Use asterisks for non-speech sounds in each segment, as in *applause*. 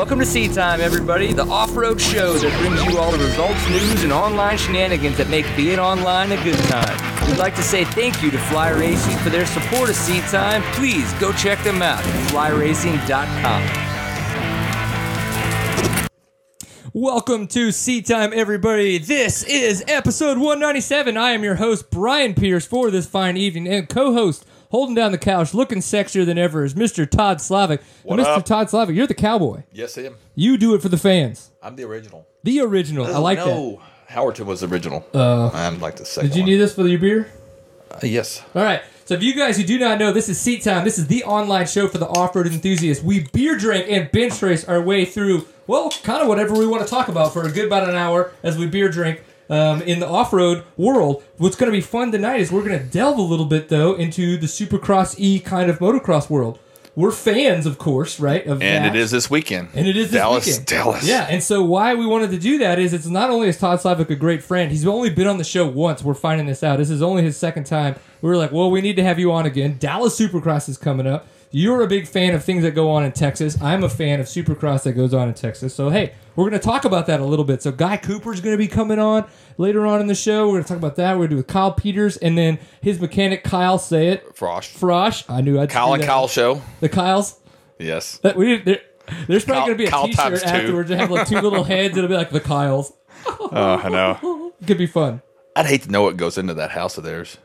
Welcome to Seat Time, everybody, the off-road show that brings you all the results, news, and online shenanigans that make being online a good time. We'd like to say thank you to Fly Racing for their support of Seat Time. Please go check them out at flyracing.com. Welcome to Seat Time, everybody. This is episode 197. I am your host, Brian Pierce, for this fine evening, and co-host holding down the couch, looking sexier than ever, is Mr. Todd Slavik. What Mr. up? Todd Slavik, you're the cowboy. Yes, I am. You do it for the fans. I'm the original. The original. I like that. no. Howerton was the original. Uh, I'm like the second Did you one. need this for your beer? Uh, yes. All right. So, if you guys who do not know, this is Seat Time. This is the online show for the off-road enthusiasts. We beer drink and bench race our way through, well, kind of whatever we want to talk about for a good about an hour as we beer drink um, in the off-road world. What's going to be fun tonight is we're going to delve a little bit though into the Supercross E kind of motocross world. We're fans, of course, right? Of And that. it is this weekend. And it is this Dallas. weekend. Dallas. Yeah, and so why we wanted to do that is it's not only is Todd Slavik a great friend, he's only been on the show once. We're finding this out. This is only his second time. We were like, well, we need to have you on again. Dallas Supercross is coming up. You're a big fan of things that go on in Texas. I'm a fan of Supercross that goes on in Texas. So hey, we're going to talk about that a little bit. So Guy Cooper's going to be coming on later on in the show. We're going to talk about that. We're going to do with Kyle Peters and then his mechanic Kyle. Say it, Frost. Frosh. I knew I'd Kyle and Kyle show. The Kyles. Yes. That we there, there's probably Kyle- gonna be a Kyle T-shirt afterwards that have like two little heads. It'll be like the Kyles. *laughs* Oh, I know. It could be fun. I'd hate to know what goes into that house of theirs.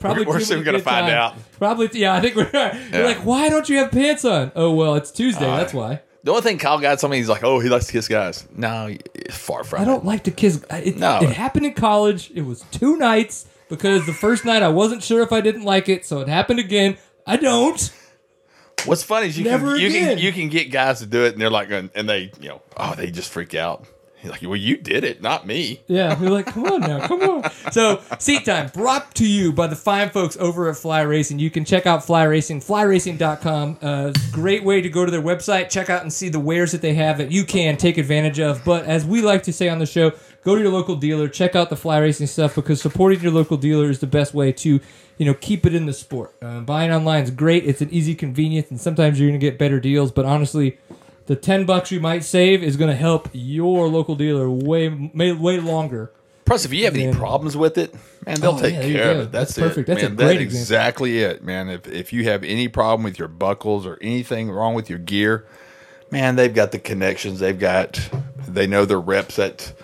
Probably We're- we're soon gonna find times. out. Probably yeah. I think we're. *laughs* You're like, why don't you have pants on? Oh well, it's Tuesday. Uh, that's why. The only thing Kyle got something, he's like, oh, he likes to kiss guys. No, it's far from I don't like to kiss. It, No. it happened in college. It was two nights because the first night I wasn't sure if I didn't like it, so it happened again. I don't. What's funny is you Never can you can you can get guys to do it, and they're like, and they you know, oh, they just freak out. He's like, well, you did it, not me. Yeah, we're like, come on now, come on. So, seat time brought to you by the fine folks over at Fly Racing. You can check out Fly Racing, flyracing.com. Uh, great way to go to their website, check out and see the wares that they have that you can take advantage of. But as we like to say on the show, go to your local dealer, check out the Fly Racing stuff because supporting your local dealer is the best way to, you know, keep it in the sport. Uh, buying online is great. It's an easy convenience, and sometimes you're going to get better deals. But honestly, the 10 bucks you might save is going to help your local dealer way way, way longer. Plus, if you have any problems with it, man, they'll Oh, take yeah, care go. of it. That's, That's perfect. it. That's a great That's example. exactly it, man. If if you have any problem with your buckles or anything wrong with your gear, man, they've got the connections. They've got they know their reps at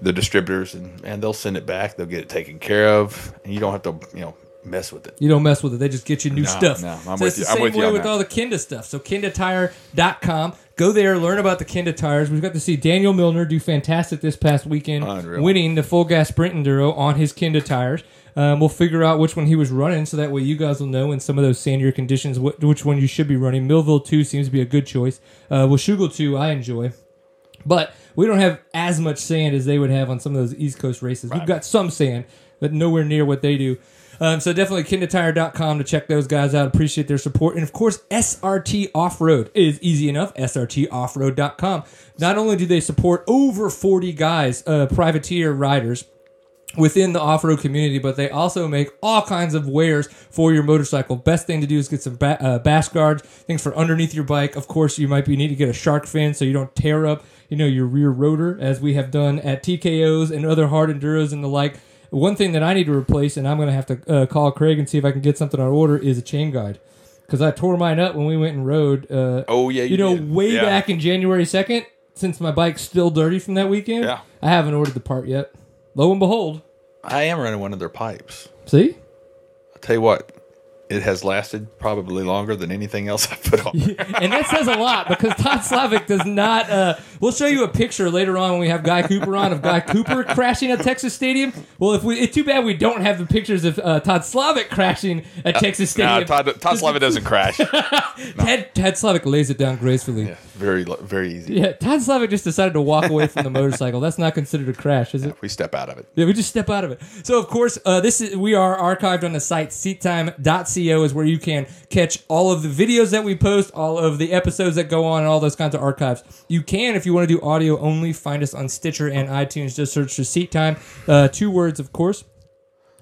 the distributors, and man, they'll send it back. They'll get it taken care of, and you don't have to you know mess with it. You don't mess with it. They just get you new No, stuff. no, I'm so with it's you. the I'm same with you way on with that. all the Kinda stuff. So kendatire.com. Go there, learn about the Kenda tires. We've got to see Daniel Milner do fantastic this past weekend, Unreal. winning the full gas sprint enduro on his Kenda tires. Um, we'll figure out which one he was running, so that way you guys will know in some of those sandier conditions wh- which one you should be running. Millville 2 seems to be a good choice. Uh, Washougal 2 I enjoy. But we don't have as much sand as they would have on some of those East Coast races. We've got some sand, but nowhere near what they do. Um, so definitely kendatire.com to check those guys out. Appreciate their support. And of course, SRT Off-Road is easy enough. SRToffroad.com. Not only do they support over 40 guys, uh, privateer riders, within the off-road community, but they also make all kinds of wares for your motorcycle. Best thing to do is get some ba- uh, bash guards, things for underneath your bike. Of course, you might be need to get a shark fin so you don't tear up, you know, your rear rotor, as we have done at TKOs and other hard enduros and the like. One thing that I need to replace, and I'm going to have to uh, call Craig and see if I can get something on order, is a chain guide. Because I tore mine up when we went and rode. Uh, Oh, yeah, you, you know, did. way Yeah. back in January second. Since my bike's still dirty from that weekend, Yeah. I haven't ordered the part yet. Lo and behold, I am running one of their pipes. see, I'll tell you what, it has lasted probably longer than anything else I put on. *laughs* and that says a lot because Todd Slavik does not. Uh, we'll show you a picture later on when we have Guy Cooper on of Guy Cooper crashing at Texas Stadium. Well, if we, it's too bad we don't have the pictures of uh, Todd Slavik crashing at Texas Stadium. No, Todd, Todd Slava doesn't crash. *laughs* Ted, Ted Slavik lays it down gracefully. Yeah. Very, very easy. Yeah, Todd Slavik just decided to walk away from the motorcycle. That's not considered a crash, is it? We step out of it. Yeah, we just step out of it. So, of course, uh, this is we are archived on the site seattime.co is where you can catch all of the videos that we post, all of the episodes that go on, and all those kinds of archives. You can, if you want to do audio only, find us on Stitcher and iTunes. Just search for Seat Time, uh, two words, of course.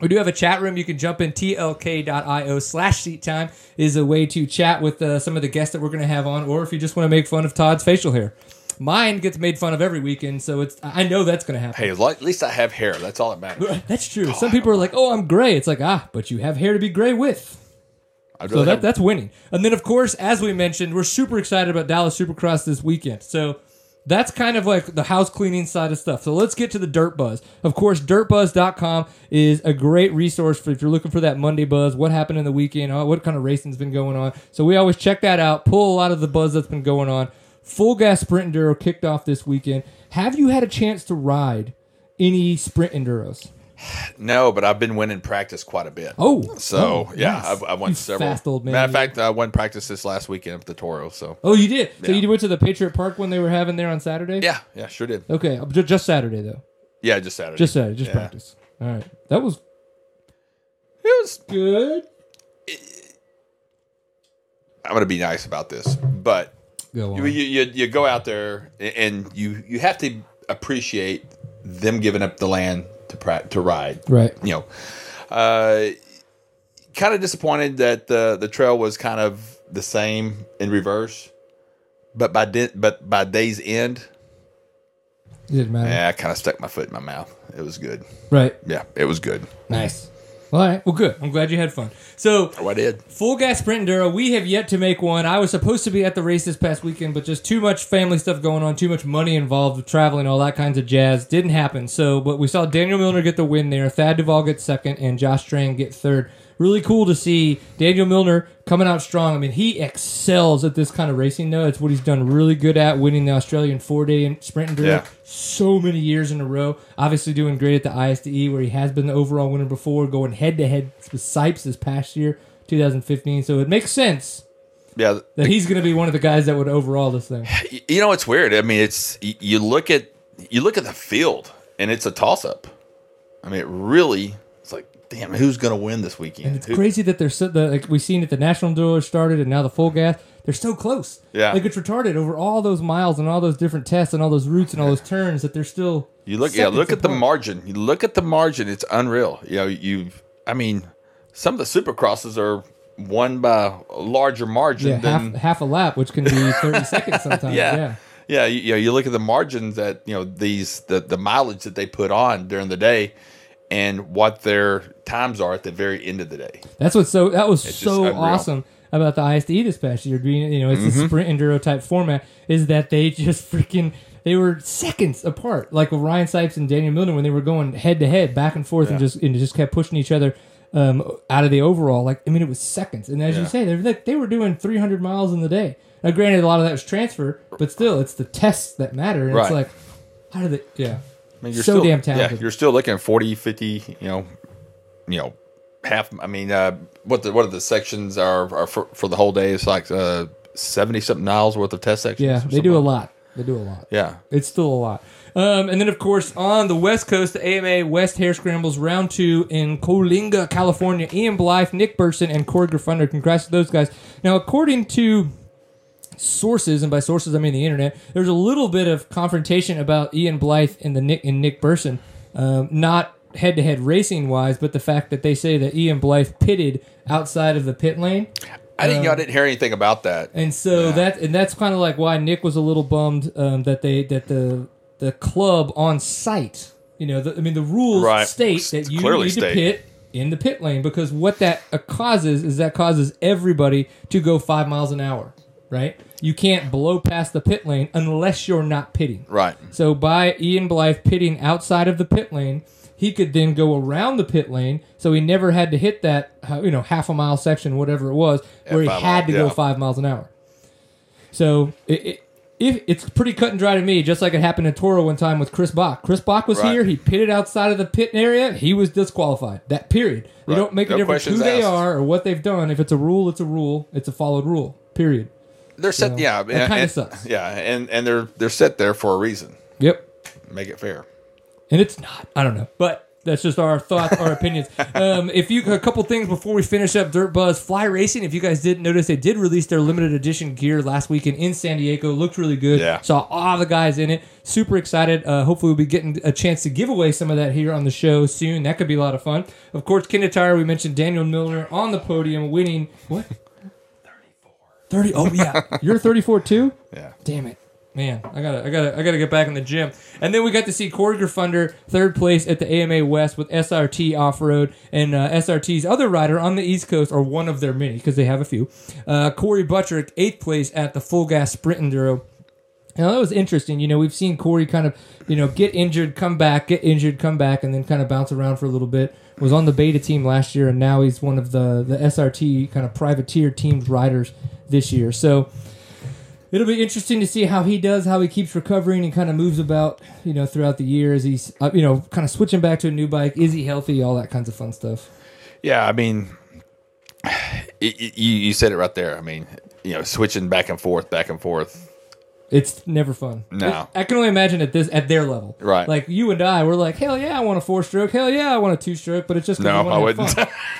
We do have a chat room. You can jump in. tlk.io slash seat time is a way to chat with uh, some of the guests that we're going to have on, or if you just want to make fun of Todd's facial hair. Mine gets made fun of every weekend, so it's I know that's going to happen. Hey, at least I have hair. That's all that matters. *laughs* That's true. Some people are like, "Oh, I'm gray." It's like, ah, but you have hair to be gray with. I'd So that, have- that's winning. And then, of course, as we mentioned, we're super excited about Dallas Supercross this weekend. So that's kind of like the house cleaning side of stuff. So let's get to the Dirt Buzz. Of course, dirtbuzz.com is a great resource for if you're looking for that Monday buzz, what happened in the weekend, what kind of racing's been going on. So we always check that out, pull a lot of the buzz that's been going on. Full gas sprint enduro kicked off this weekend. Have you had a chance to ride any sprint enduros? No, but I've been winning practice quite a bit. Oh, So oh, yeah, nice. I've, I won You several. Fast old man. Matter of fact, I won practice this last weekend at the Toro. So Oh, you did. So you went to the Patriot Park when they were having there on Saturday. yeah, yeah, sure did. Okay, uh, just Saturday though. Yeah, just Saturday. Just Saturday, just Yeah. practice. All right, that was It was. good. I'm gonna be nice about this, but Go you, you, you, you go out there and you you have to appreciate them giving up the land to pra- to ride. Right. You know, uh, kind of disappointed that the the trail was kind of the same in reverse, but by di- but by day's end, It didn't matter. yeah, I kind of stuck my foot in my mouth. It was good. Right. Yeah, it was good. Nice. All right. Well, good. I'm glad you had fun. So, Oh, I did. full gas sprint enduro. We have yet to make one. I was supposed to be at the race this past weekend, but just too much family stuff going on, too much money involved with traveling, all that kinds of jazz. Didn't happen. So, but we saw Daniel Milner get the win there. Thad Duvall get second, and Josh Strang get third. Really cool to see Daniel Milner coming out strong. I mean, he excels at this kind of racing. Though it's what he's done really good at, winning the Australian four day sprint and Yeah. so many years in a row. Obviously, doing great at the ISDE where he has been the overall winner before, going head to head with Sipes this past year, 2015. So it makes sense Yeah, that he's going to be one of the guys that would overall this thing. You know it's weird i mean it's you look at you look at the field and it's a toss up i mean it really damn who's gonna win this weekend It's Who- crazy that they're so the, like we've seen it. The national enduro started, and now the full gas. They're so close. Yeah. like it's retarded over all those miles and all those different tests and all those routes and all those turns that they're still. you look yeah seconds look at the apart. margin you look at the margin it's unreal you know you i mean some of the supercrosses are won by a larger margin Yeah, half than half a lap, which can be *laughs* thirty seconds sometimes. yeah yeah. yeah you, you know you look at the margins that you know these the the mileage that they put on during the day and what their times are at the very end of the day That's what's so that was just so awesome about the ISDE this past year. Being you know it's a sprint enduro type format is that they just *laughs* freaking they were seconds apart, like with Ryan Sipes and Daniel Milner when they were going head to head, back and forth, and just and just kept pushing each other um, out of the overall. Like I mean, it was seconds, and as you say, they were like, they were doing 300 miles in the day. Now, granted, a lot of that was transfer, but still, it's the tests that matter. And it's like, how do they? Yeah, I mean, you're so still, damn talented. Yeah, you're still looking at 40, 50, you know, you know, half. I mean, uh, what the what are the sections are, are for, for the whole day? It's like uh, seventy something miles worth of test sections. yeah, they do a lot. They do a lot. Yeah, It's still a lot. Um, and then, of course, on the West Coast, the AMA West Hair Scrambles round two in Coalinga, California. Ian Blythe, Nick Burson, and Corey Graffunder. Congrats to those guys. Now, according to sources, and by sources I mean the internet, there's a little bit of confrontation about Ian Blythe and the Nick and Nick Burson, um, not head-to-head racing wise, but the fact that they say that Ian Blythe pitted outside of the pit lane. I didn't. I didn't hear anything about that. And so Yeah. that and that's kind of like why Nick was a little bummed um, that they that the the club on site, you know, the, I mean the rules Right. state that you Clearly need to pit in the pit lane because what that causes is that causes everybody to go five miles an hour, right? You can't blow past the pit lane unless you're not pitting. Right. So by Ian Blythe pitting outside of the pit lane, he could then go around the pit lane, so he never had to hit that uh, you know half a mile section, whatever it was, where he had to go five miles an hour. So it, it, if it's pretty cut and dry to me, just like it happened in Toro one time with Chris Bach. Chris Bach was Right. here. He pitted outside of the pit area. He was disqualified. That period. They Right. don't make a difference who questions they are or what they've done. If it's a rule, it's a rule. It's a followed rule. Period. They're set. So, yeah, that sucks. Yeah, and and they're they're set there for a reason. Yep. Make it fair. And it's not. I don't know. But That's just our thoughts, our opinions. *laughs* Um, if you a couple things before we finish up Dirt Buzz Fly Racing. If you guys didn't notice, they did release their limited edition gear last weekend in San Diego. Looked really good. Yeah. Saw all the guys in it. Super excited. Uh, hopefully, we'll be getting a chance to give away some of that here on the show soon. That could be a lot of fun. Of course, Kenda Tire. We mentioned Daniel Milner on the podium, winning what? Thirty. Oh yeah, *laughs* you're 34 too. Yeah. Damn it. Man, I gotta, I gotta, I gotta get back in the gym. And then we got to see Corey Graffunder third place at the AMA West with SRT Off Road and uh, SRT's other rider on the East Coast, or one of their many because they have a few. Uh, Corey Buttrick eighth place at the Full Gas Sprint Enduro. Now that was interesting. You know, we've seen Corey kind of, you know, get injured, come back, get injured, come back, and then kind of bounce around for a little bit. Was on the beta team last year, and now he's one of the the SRT kind of privateer teams riders this year. So it'll be interesting to see how he does, how he keeps recovering and kind of moves about, you know, throughout the year as he's, uh, you know, kind of switching back to a new bike. Is he healthy? All that kinds of fun stuff. Yeah, I mean, *sighs* it, you you said it right there. I mean, you know, switching back and forth, back and forth. It's never fun. No. I, I can only imagine at this at their level. Right. Like you and I, we're like, hell yeah, I want a four stroke. Hell yeah, I want a two stroke. But it's just No, I wouldn't.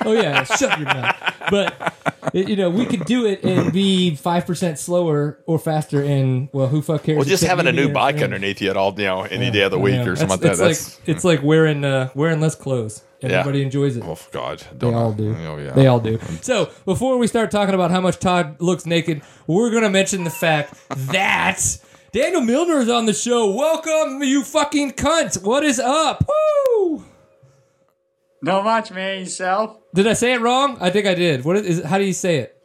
oh yeah, *laughs* shut your mouth. But it- you know, we could do it and be five percent slower or faster. And well, who fuck cares? Well, just having a new bike underneath you at all, you know, any Yeah, day of the week or something That's- like that. It's That's like it's like wearing uh, wearing less clothes. And Yeah. Everybody enjoys it. oh God, They don't all do. Oh, yeah. They all do. So before we start talking about how much Todd looks naked, we're gonna mention the fact *laughs* that Daniel Milner is on the show. Welcome, you fucking cunt. What is up? Woo! Not much, man. Yourself? Did I say it wrong? I think I did. What is? How do you say it?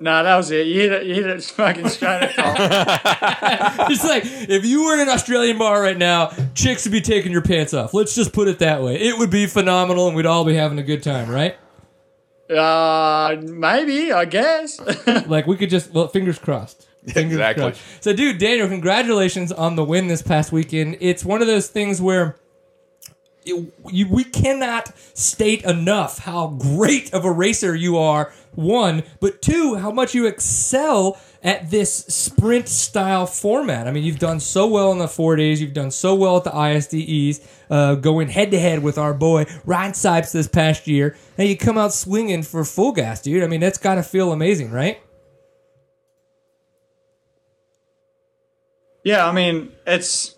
No, that was it. You hit it, you hit it fucking straight at top. It's like if you were in an Australian bar right now, chicks would be taking your pants off. Let's just put it that way. It would be phenomenal, and we'd all be having a good time, right? uh, maybe, I guess. *laughs* Like we could just well, fingers crossed. Fingers Exactly. crossed. So, dude, Daniel, congratulations on the win this past weekend. It's one of those things where you, you, we cannot state enough how great of a racer you are. One, but two, how much you excel at this sprint style format. I mean, you've done so well in the four days. You've done so well at the ISDEs, uh, going head to head with our boy Ryan Sipes this past year. Now you come out swinging for full gas, dude. I mean, that's got to feel amazing, right? yeah, I mean, it's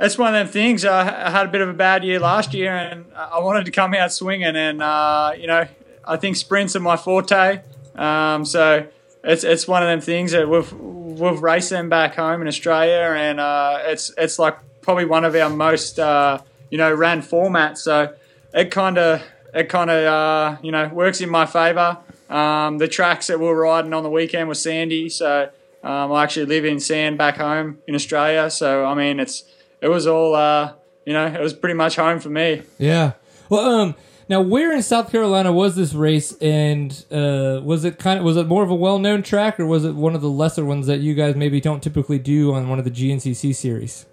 it's one of them things. I, I had a bit of a bad year last year, and I wanted to come out swinging. And uh, you know, I think sprints are my forte. Um, so it's it's one of them things that we've we've raced them back home in Australia, and uh, it's it's like probably one of our most uh, you know ran formats. So it kind of it kind of uh, you know works in my favour. Um, the tracks that we're riding on the weekend was sandy, so um, I actually live in sand back home in Australia. So I mean, it's it was all uh, you know, it was pretty much home for me. Yeah. Well, um, now where in South Carolina was this race, and uh, was it kind of was it more of a well known track, or was it one of the lesser ones that you guys maybe don't typically do on one of the GNCC series?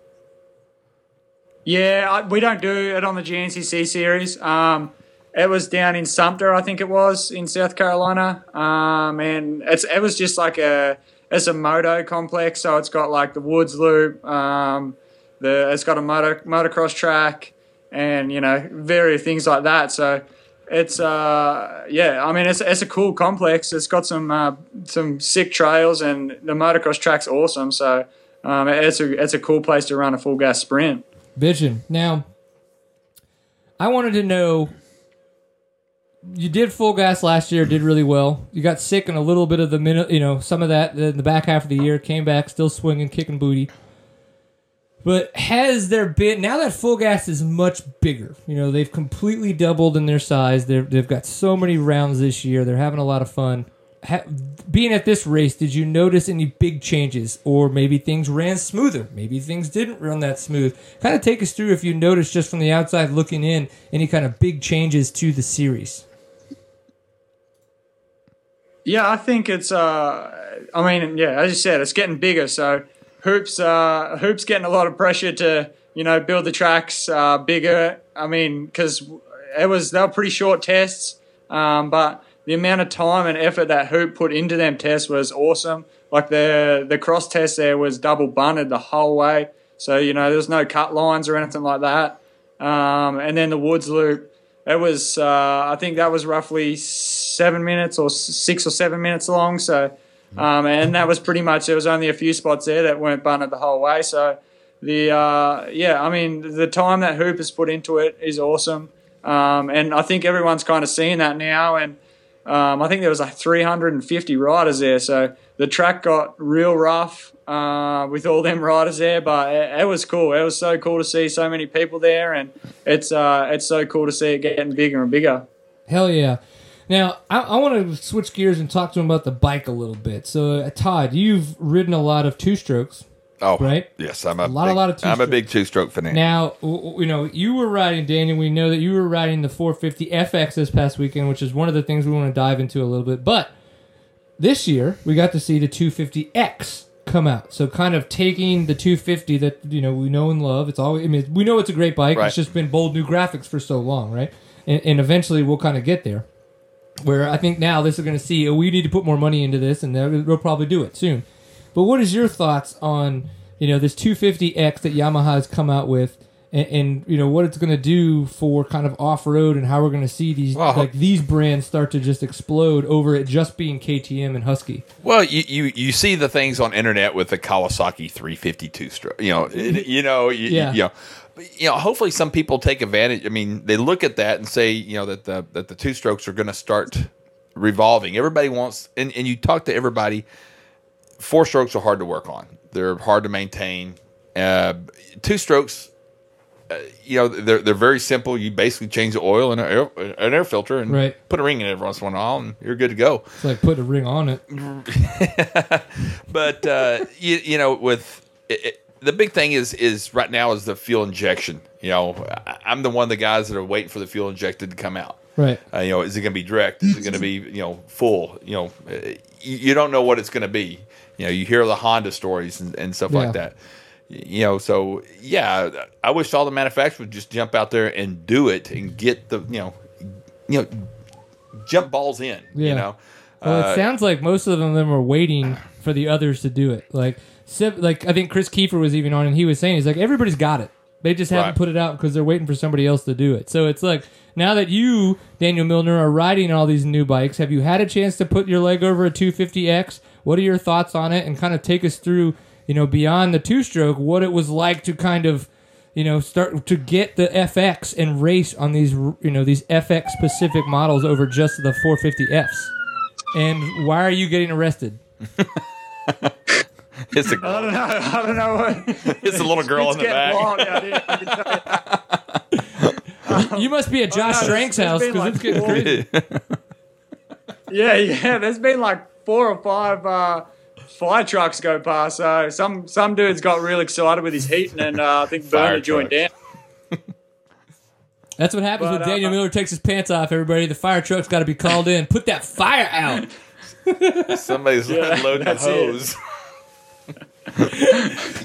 Yeah, I, we don't do it on the GNCC series. Um, it was down in Sumter, I think it was in South Carolina, um, and it's it was just like a it's a moto complex, so it's got like the woods loop, um, the it's got a motor motocross track, and you know various things like that. So it's uh yeah, I mean it's it's a cool complex. It's got some uh, some sick trails, and the motocross track's awesome. So um, it's a it's a cool place to run a full gas sprint. Vision. Now, I wanted to know. You did full gas last year, did really well. You got sick in a little bit of the minute, you know, some of that in the back half of the year. Came back, still swinging, kicking booty. But has there been now that full gas is much bigger? You know, they've completely doubled in their size. They've they've got so many rounds this year. They're having a lot of fun. Ha- being at this race, did you notice any big changes, or maybe things ran smoother? Maybe things didn't run that smooth. Kind of take us through if you noticed just from the outside looking in any kind of big changes to the series. Yeah, I think it's. Uh, I mean, yeah, as you said, it's getting bigger. So hoops, uh, hoops getting a lot of pressure to you know build the tracks uh, bigger. I mean, because it was they were pretty short tests, um, but the amount of time and effort that hoop put into them tests was awesome. Like the the cross test there was double bunted the whole way, so you know there's no cut lines or anything like that. um, and then the Woods Loop. It was, uh, I think that was roughly seven minutes or six or seven minutes long. So, um, and that was pretty much. There was only a few spots there that weren't bunted the whole way. So, the uh, yeah, I mean, the time that Hoop has put into it is awesome, um, and I think everyone's kind of seeing that now. And um, I think there was like 350 riders there, so the track got real rough uh, with all them riders there. But it, it, was cool. It was so cool to see so many people there, and it's uh, it's so cool to see it getting bigger and bigger. Hell yeah! Now I, I want to switch gears and talk to him about the bike a little bit. So uh, Todd, you've ridden a lot of two strokes. Oh, right. Yes, I'm a, a lot, big, a lot of. I'm a big two-stroke fan. Now, you know, you were riding Daniel. We know that you were riding the 450 FX this past weekend, which is one of the things we want to dive into a little bit. But this year, we got to see the 250X come out. So, kind of taking the 250 that you know we know and love. It's always. I mean, we know it's a great bike. Right. It's just been bold new graphics for so long, right? And, and eventually, we'll kind of get there. Where I think now this is going to see. Oh, we need to put more money into this, and they'll probably do it soon. But what is your thoughts on? you know this 250X that Yamaha has come out with, and, and you know what it's going to do for kind of off road and how we're going to see these Well- like these brands start to just explode over it just being KTM and Husky. Well, you, you you see the things on internet with the Kawasaki 352 stroke. You know, it- *laughs* you know, you, Yeah. you know, But, you know. Hopefully, some people take advantage. I mean, they look at that and say, you know, that the that the two strokes are going to start revolving. Everybody wants, and, and you talk to everybody. Four strokes are hard to work on. They're hard to maintain. Uh, two strokes, uh, you know, they're they're very simple. You basically change the oil and an air, an air filter and Right. put a ring in it every once in a while, and you're good to go. It's like putting a ring on it. *laughs* but uh, you, you know, with it, it, the big thing is is right now is the fuel injection. You know, I, I'm the one of the guys that are waiting for the fuel injected to come out. Right. Uh, you know, is it going to be direct? Is it going to be you know full? You know, uh, you, you don't know what it's going to be. You know, you hear the Honda stories and, and stuff Yeah. like that. You know, so yeah, I wish all the manufacturers would just jump out there and do it and get the you know, you know, jump balls in. Yeah. You know, Well, Uh, it sounds like most of them are waiting for the others to do it. Like, like I think Chris Kiefer was even on, and he was saying he's like everybody's got it. They just haven't Right. put it out because they're waiting for somebody else to do it. So it's like now that you, Daniel Milner, are riding all these new bikes, have you had a chance to put your leg over a 250X? What are your thoughts on it? And kind of take us through, you know, beyond the two stroke, what it was like to kind of, you know, start to get the FX and race on these, you know, these FX specific models over just the 450Fs. And why are you getting arrested? *laughs* *laughs* it's a I don't know. I don't know what. *laughs* it's a little girl it's in the back. wild out here. I can tell you. *laughs* You must be at Josh no, Strang's house been, because like, it's getting four- crazy. Yeah, yeah. There's been like four or five uh, fire trucks go past. So some some dudes got real excited with his heating, and uh, I think Fire Burner joined trucks. down. That's what happens But, when Daniel uh, Milner takes his pants off. Everybody, the fire truck's got to be called in. Put that fire out. Somebody's Yeah, loading the that's it. hose.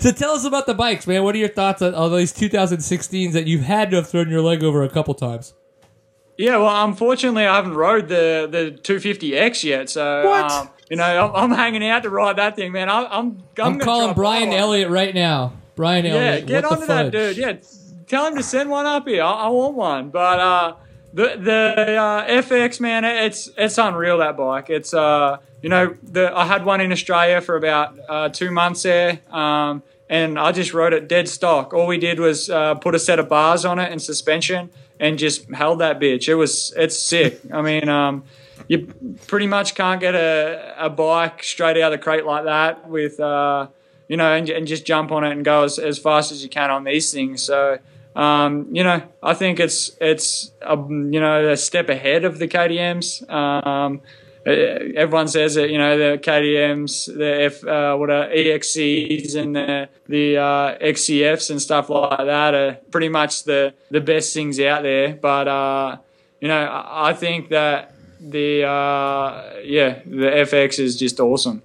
So tell us about the bikes, man. What are your thoughts on all these 2016s that you've had to have thrown your leg over a couple times? Yeah, well, unfortunately, I haven't rode the the 250X yet. So What? Um, you know, I'm, I'm hanging out to ride that thing, man. I, I'm I'm, I'm, calling Brian. Elliott right now. Brian Elliott. Yeah, Elliott, get onto that dude. Yeah, tell him to send one up here. I, I want one. But uh, the the uh, FX man, it's it's unreal that bike. It's uh, you know, the I had one in Australia for about uh, two months there. Um, and I just rode it dead stock. All we did was uh, put a set of bars on it and suspension, and just held that bitch. It was it's sick. I mean, um, you pretty much can't get a, a bike straight out of the crate like that with uh, you know, and, and just jump on it and go as, as fast as you can on these things. So, um, you know, I think it's it's um, you know a step ahead of the KTM's. Um, uh, everyone says that you know the KTM's, the F, uh, what are EXCs and the the uh, XCFs and stuff like that are pretty much the the best things out there. But uh, you know, I I think that the uh, yeah the FX is just awesome.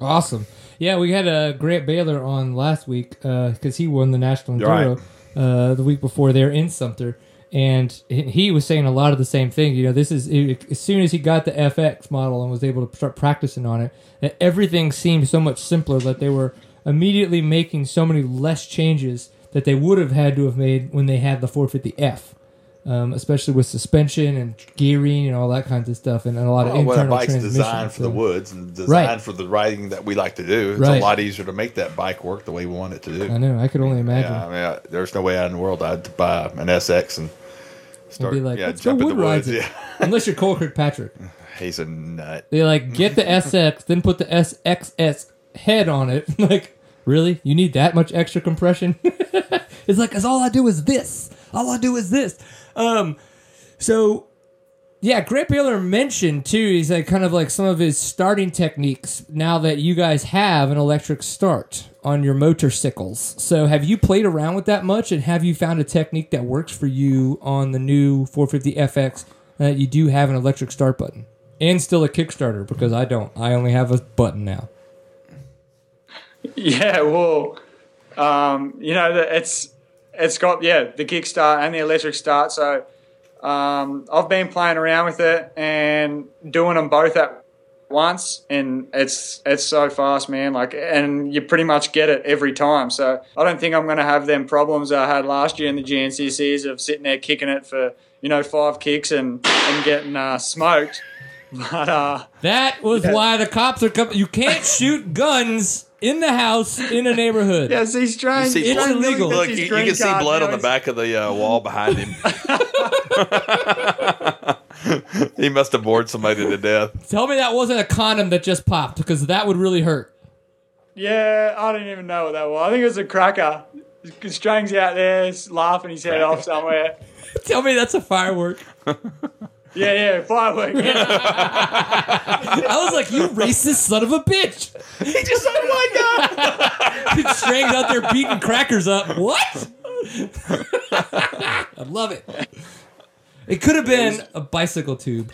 Awesome. Yeah, we had a Grant Baylor on last week because he won the national enduro uh, the week before there in Sumter, and he- was saying a lot of the same thing. You know, this is as soon as he got the FX model and was able to start practicing on it, that everything seemed so much simpler that they were immediately making so many less changes that they would have had to have made when they had the 450F. Um, especially with suspension and gearing and all that kinds of stuff, and a lot of Oh, well, a bike's designed for the woods and designed Right. for the riding that we like to do. It's Right. a lot easier to make that bike work the way we want it to do. I know. I could only imagine. Yeah, I mean, I, there's no way out in the world I'd buy an SX and start. be like, yeah, "Let's go in the wood woods. rides. Yeah, *laughs* Unless you're Cole Kirkpatrick. *laughs* he's a nut. They like get the *laughs* SX, then put the SXS head on it. like, really? You need that much extra compression? it's like, cause all I do is this. All I do is this. Um, so yeah, Grant Baylor mentioned too. He's like kind of like some of his starting techniques now that you guys have an electric start on your motorcycles. So have you played around with that much, and have you found a technique that works for you on the new 450 FX that you do have an electric start button and still a Kickstarter? Because I don't. I only have a button now. *laughs* Yeah, well, um, you know, it's it's got yeah the kickstart and the electric start. So um, I've been playing around with it and doing them both at once, and it's it's so fast, man. Like, and you pretty much get it every time. So I don't think I'm going to have them problems I had last year in the GNCCs of sitting there kicking it for you know five kicks and and getting uh, smoked. *laughs* But uh, That was Yeah. why the cops are coming. You can't *laughs* shoot guns in the house in a neighborhood. yes, yeah, see, strange. See, It's blood- illegal. Look, you, you can see blood now on the back of the uh, wall behind him. *laughs* he must have bored somebody to death. Tell me that wasn't a condom that just popped because that would really hurt. Yeah, I didn't even know what that was. I think it was a cracker. Strang's out there laughing his head off somewhere. *laughs* Tell me that's a firework. *laughs* Yeah, yeah, firework. *laughs* I was like, you racist son of a bitch. He just, oh my god! Strang's out there beating crackers up. What? I love it. It could have been a bicycle tube.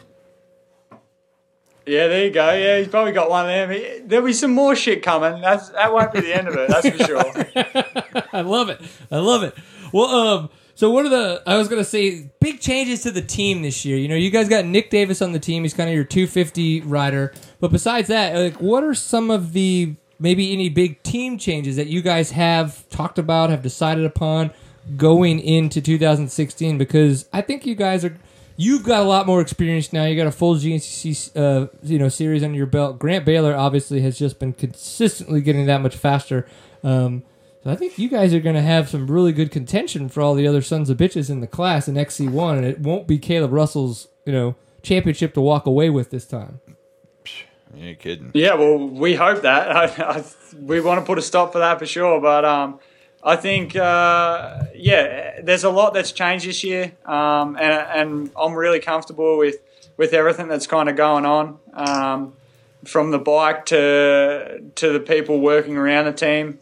yeah, there you go. Yeah, he's probably got one of them. He- There'll be some more shit coming. That's that won't be the end of it. That's for sure. *laughs* I love it. I love it. Well, um, so one of the I was gonna say big changes to the team this year. You know, you guys got Nick Davis on the team. He's kind of your 250 rider. But besides that, like, what are some of the maybe any big team changes that you guys have talked about, have decided upon going into 2016? Because I think you guys are. You've got a lot more experience now. You got a full GNCC, uh, you know, series under your belt. Grant Baylor obviously has just been consistently getting that much faster. Um, so I think you guys are going to have some really good contention for all the other sons of bitches in the class in XC1, and it won't be Caleb Russell's, you know, championship to walk away with this time. You ain't kidding. Yeah, well, we hope that. *laughs* I, I, we want to put a stop for that for sure. But um, I think, uh, yeah, there's a lot that's changed this year, um, and, and I'm really comfortable with, with everything that's kind of going on, um, from the bike to to the people working around the team.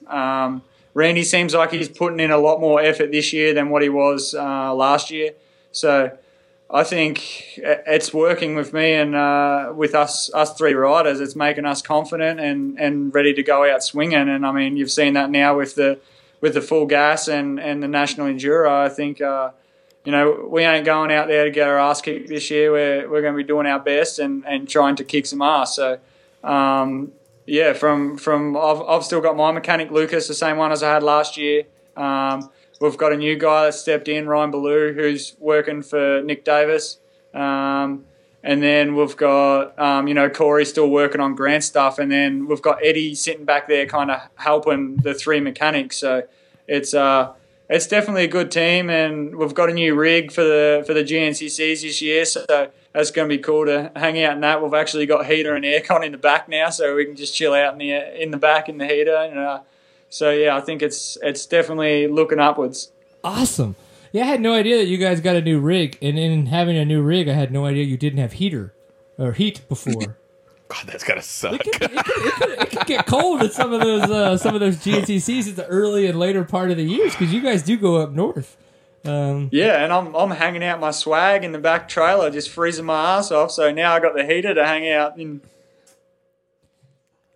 Randy seems like he's putting in a lot more effort this year than what he was uh, last year. So I think it's working with me and uh, with us us three riders. It's making us confident and, and ready to go out swinging. And I mean, you've seen that now with the with the full gas and, and the national enduro. I think uh, you know we ain't going out there to get our ass kicked this year. We're we're going to be doing our best and, and trying to kick some ass. So. Um, yeah, from from I've, I've still got my mechanic Lucas, the same one as I had last year. Um, we've got a new guy that stepped in, Ryan Ballou, who's working for Nick Davis. Um, and then we've got um, you know Corey still working on Grant stuff, and then we've got Eddie sitting back there, kind of helping the three mechanics. So it's uh it's definitely a good team, and we've got a new rig for the for the GNCCs this year. So that's going to be cool to hang out in that. We've actually got heater and aircon in the back now, so we can just chill out in the in the back in the heater. And, uh, so yeah, I think it's it's definitely looking upwards. Awesome. Yeah, I had no idea that you guys got a new rig, and in having a new rig, I had no idea you didn't have heater or heat before. *laughs* God, that's gotta suck. it, could, it, could, it, could, it could get cold at some of those uh, some of those GNCCs at the early and later part of the years because you guys do go up north. Um, Yeah, and I'm I'm hanging out my swag in the back trailer, just freezing my ass off. So now I got the heater to hang out in.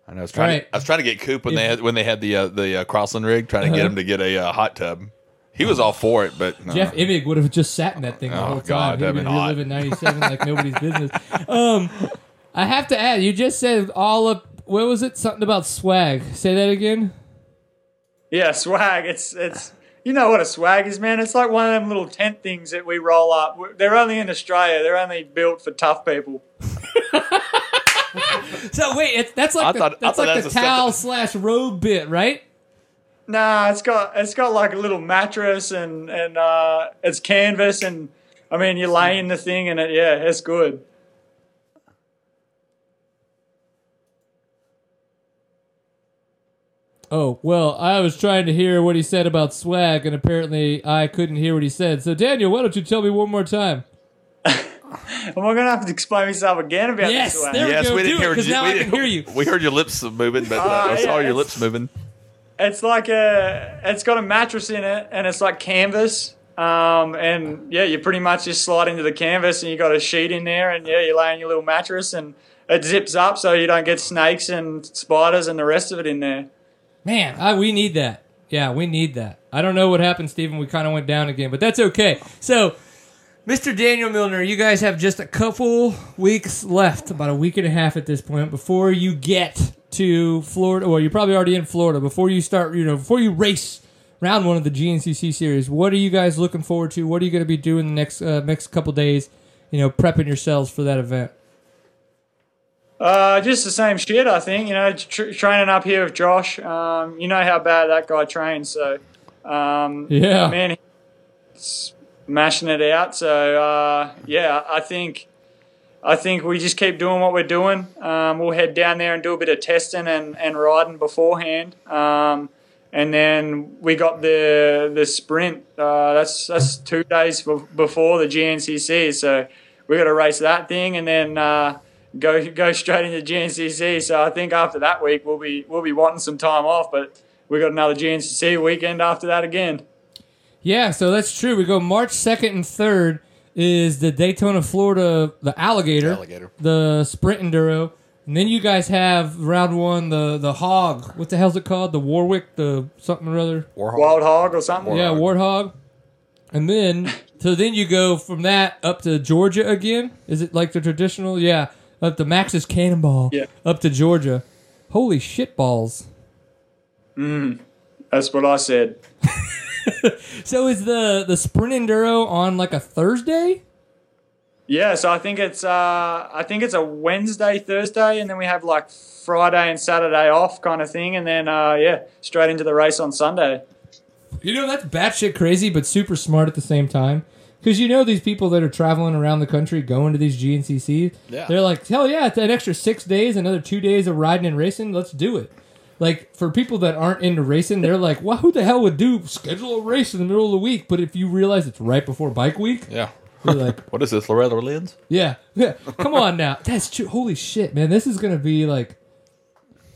I know. I was trying. Right. To, I was trying to get Coop when they had when they had the uh, the uh, Crossland rig, trying to get Uh-huh. him to get a uh, hot tub. He was all for it, but no. Jeff Ibbig would have just sat in that thing the Oh, whole God, time. He'd that'd been been hot. reliving '97 like nobody's business. Um, I have to add, you just said all of what was it? Something about swag. Say that again. Yeah, swag. It's it's you know what a swag is, man. It's like one of them little tent things that we roll up. They're only in Australia. They're only built for tough people. *laughs* So wait, it's, that's like I the, thought- that's thought like that's the towel slash robe bit, right? Nah, it's got it's got like a little mattress and and uh, it's canvas and I mean you lay in the thing and it yeah it's good. Oh, well, I was trying to hear what he said about swag, and apparently I couldn't hear what he said. So, Daniel, why don't you tell me one more time? *laughs* Am I gonna have to explain myself again about Yes, this swag? there we yes, go. we didn't Do it, you. now we I can didn't- hear you. We heard your lips moving, but uh, Ah, I saw yeah, your lips moving. It's like a it's got a mattress in it and it's like canvas. Um, and yeah, you pretty much just slide into the canvas and you got a sheet in there and yeah, you lay on your little mattress and it zips up so you don't get snakes and spiders and the rest of it in there. Man, I, we need that. Yeah, we need that. I don't know what happened, Stephen. We kind of went down again, but that's okay. So, Mr. Daniel Milner, you guys have just a couple weeks left, about a week and a half at this point, before you get to Florida. Well, you're probably already in Florida. Before you start, you know, before you race round one of the GNCC series, what are you guys looking forward to? What are you going to be doing the next uh, next couple days? You know, prepping yourselves for that event. Uh, just the same shit, I think. You know, tr- training up here with Josh. Um, you know how bad that guy trains, so um, Yeah. man, he's mashing it out. So uh, yeah, I think I think we just keep doing what we're doing. Um, we'll head down there and do a bit of testing and, and riding beforehand. Um, and then we got the the sprint. Uh, that's that's two days before the GNCC. So we got to race that thing and then uh, go go straight into GNCC. So I think after that week we'll be we'll be wanting some time off, but we got another GNCC weekend after that again. Yeah, so that's true. We go March 2nd and 3rd is the Daytona, Florida, the Alligator, Alligator. the Sprint Enduro. And then you guys have round one, the the Hog. What the hell's it called? The Warwick, the something or other. Warhol. Wild hog or something. Yeah, Warthog. And then, *laughs* so then you go from that up to Georgia again. Is it like the traditional? Yeah, up to Max's Cannonball. Yeah. Up to Georgia. Holy shit balls. That's what I said. *laughs* So is the the Sprint Enduro on like a Thursday? Yeah, so I think it's uh, I think it's a Wednesday, Thursday, and then we have like Friday and Saturday off kind of thing, and then uh, yeah, straight into the race on Sunday. You know that's batshit crazy, but super smart at the same time. Because you know these people that are traveling around the country going to these GNCC, Yeah. they're like, hell yeah, it's an extra six days, another two days of riding and racing. Let's do it. Like for people that aren't into racing, they're like, well, who the hell would do schedule a race in the middle of the week? But if you realize it's right before bike week, Yeah. you're like, *laughs* What is this, Loretta Lynn's? yeah, yeah. *laughs* Come on now, that's true. Holy shit, man, this is gonna be like,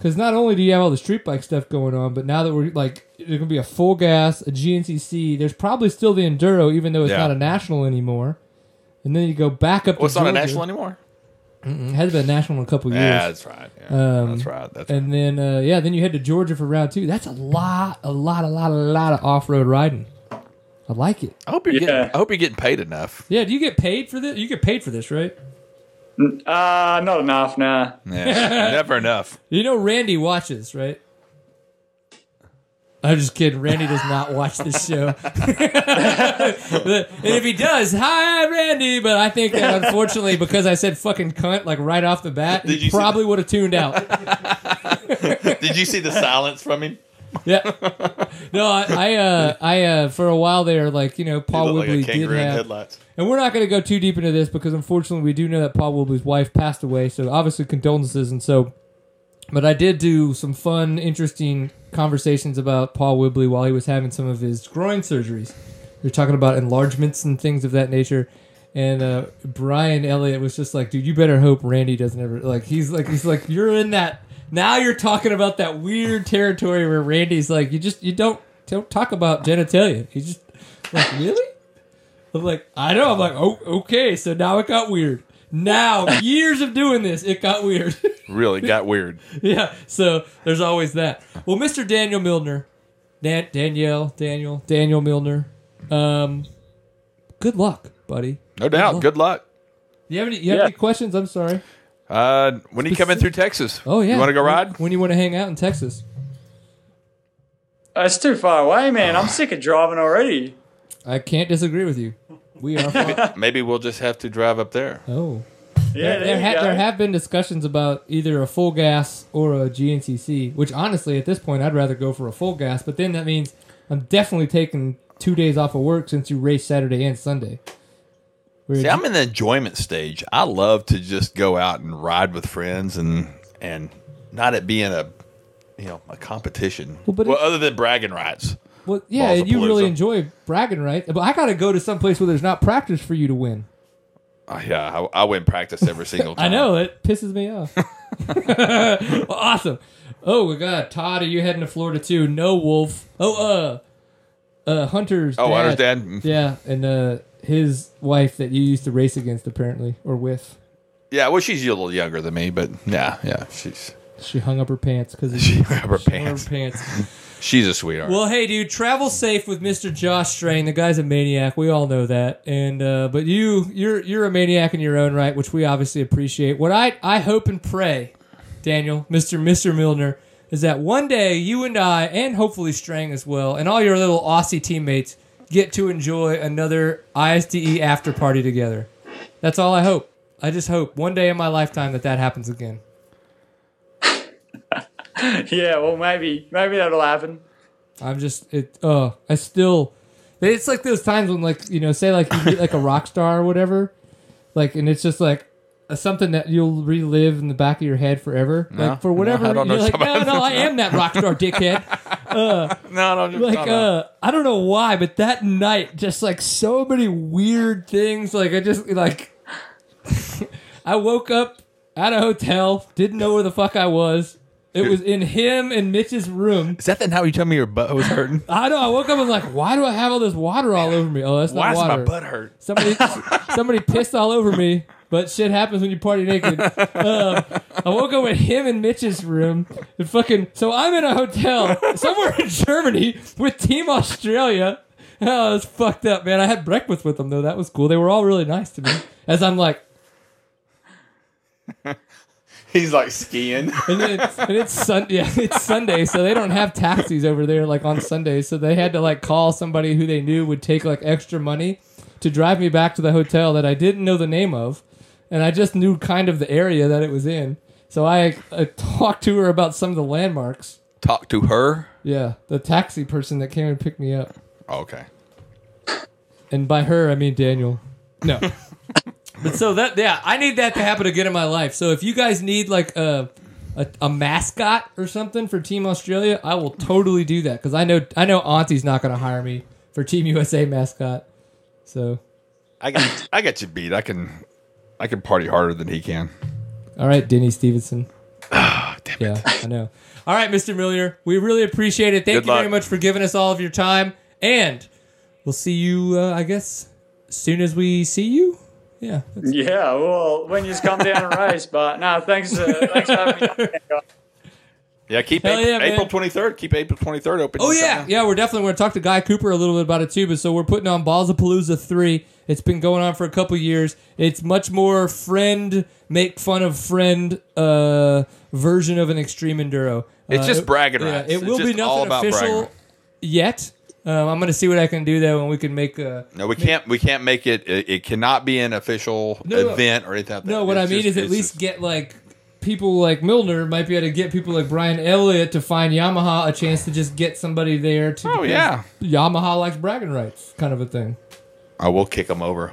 because not only do you have all the street bike stuff going on, but now that we're like, there's gonna be a full gas, a GNCC. There's probably still the enduro, even though it's Yeah. not a national anymore. And then you go back up. Well, it's to not a Georgia. national anymore. It hasn't been a national in a couple years. Yeah, that's right. Yeah, Um, that's right. That's and then uh, yeah, then you head to Georgia for round two. That's a lot, a lot, a lot, a lot of off road riding. I like it. I hope you're Yeah. getting. I hope you're getting paid enough. Yeah, do you get paid for this? You get paid for this, right? Uh, not enough, nah. Yeah, *laughs* never enough. You know Randy watches, right? I'm just kidding. Randy does not watch this show. *laughs* and if he does, hi Randy. But I think that unfortunately, because I said fucking cunt like right off the bat, Did he probably would have tuned out. *laughs* Did you see the silence from him? Yeah. No, I, I, uh, I, uh, for a while there, like you know, Paul looked like a did kangaroo in have, headlights. and we're not going to go too deep into this because unfortunately we do know that Paul Whibley's wife passed away. So obviously condolences, and so, but I did do some fun, interesting conversations about Paul Whibley while he was having some of his groin surgeries. We are talking about enlargements and things of that nature. And uh, Brian Elliott was just like, dude, you better hope Randy doesn't ever like. He's like, he's like, you're in that. Now you're talking about that weird territory where Randy's like, you just you don't don't talk about genitalia. He's just like, really? I'm like, I know. I'm like, oh, okay. So now it got weird. Now years of doing this, it got weird. *laughs* Really got weird. yeah. So there's always that. Well, Mr. Daniel Milner, Dan- Danielle, Daniel, Daniel Milner. Um, good luck, buddy. No doubt. luck. Good luck. You have any? You have Yeah. any questions? I'm sorry. Uh, when are you coming through Texas? Oh yeah. You want to go ride? When you want to hang out in Texas? It's too far away, man. I'm sick of driving already. I can't disagree with you. We are. far- *laughs* Maybe we'll just have to drive up there. oh. Yeah, there, there, there, ha- there have been discussions about either a full gas or a GNCC, which honestly, at this point, I'd rather go for a full gas. But then that means I'm definitely taking two days off of work since you race Saturday and Sunday. See, I'm in the enjoyment stage. I love to just go out and ride with friends and and not it being a you know a competition. Well, but well, other than bragging rights. well, yeah, of you really enjoy bragging, right? But I got to go to some place where there's not practice for you to win. Uh, yeah, I, I win practice every single time. *laughs* I know it pisses me off. well, *laughs* *laughs* awesome. Oh my god, Todd, are you heading to Florida too? No, Wolf. Oh, uh, uh, Hunter's. Oh, dad. Hunter's dad? Yeah, and uh, his wife that you used to race against, apparently, or with. Yeah, well, she's a little younger than me, but yeah, yeah, she's She hung up her pants because she hung up her She pants. up her pants. *laughs* She's a sweetheart. Well, hey, dude, travel safe with Mr. Josh Strang. The guy's a maniac. We all know that. And uh, but you, you're you're a maniac in your own right, which we obviously appreciate. What I I hope and pray, Daniel, Mr. Mr. Milner, is that one day you and I, and hopefully Strang as well, and all your little Aussie teammates get to enjoy another ISDE after party together. That's all I hope. I just hope one day in my lifetime that that happens again. *laughs* Yeah, well, maybe maybe that'll happen. I'm just it. Uh, I still. It's like those times when, like, you know, say like you meet like a rock star or whatever, like, and it's just like uh, something that you'll relive in the back of your head forever. No. like for whatever, No, I don't know you're like, no, no, I am that rock star, dickhead. *laughs* *laughs* no, no, Like, no, no. uh, I don't know why, but that night, just like so many weird things. Like, I just like, *laughs* I woke up at a hotel, didn't know where the fuck I was. It was in him and Mitch's room. Is that the night you told me your butt was hurting? *laughs* I know. I woke up and was like, why do I have all this water all over me? Oh, that's Why not does water. my butt hurt? Somebody, somebody pissed all over me. But shit happens when you party naked. *laughs* Um, I woke up with him in Mitch's room. And fucking. So I'm in a hotel somewhere in Germany with Team Australia. Oh, it's fucked up, man. I had breakfast with them though. That was cool. They were all really nice to me. As I'm like, *laughs* He's like skiing. *laughs* and then it's, and it's Sun yeah, it's Sunday, so they don't have taxis over there like on Sundays. So they had to like call somebody who they knew would take like extra money to drive me back to the hotel that I didn't know the name of, and I just knew kind of the area that it was in. So I, I talked to her about some of the landmarks. Talk to her. Yeah, the taxi person that came and picked me up, oh, Okay. and by her I mean Daniel. No. *laughs* But so that yeah, I need that to happen again in my life. So if you guys need like a a, a mascot or something for Team Australia, I will totally do that because I know I know Auntie's not going to hire me for Team USA mascot. So I got I got you beat. I can I can party harder than he can. all right, Denny Stevenson. Ah, *sighs* damn it. Yeah, I know. All right, Mr. Milner, we really appreciate it. Thank Good you very much for giving us all of your time, and we'll see you. Uh, I guess as soon as we see you. Yeah. that's- Yeah, well, when you just come down and race, *laughs* but no, thanks, uh, thanks for having me. Yeah, keep Hell April, yeah. April 23rd. Keep April 23rd open. Oh yeah, yeah. We're definitely going to talk to Guy Cooper a little bit about it too. But so we're putting on Balls of Palooza three. It's been going on for a couple years. It's much more friend make fun of friend uh, version of an extreme enduro. It's Uh, just bragging Yeah, rights. it It's will be nothing official yet. Um, I'm going to see what I can do though, and we can make. a. No, we can't. We can't make it. It, it cannot be an official No, no. event or anything. Like that. no, what It's I mean just- is at least just- get like people like Milner might be able to get people like Brian Elliott to find Yamaha a chance to just get somebody there to. Oh, yeah. Yamaha likes bragging rights, kind of a thing. I will kick him over.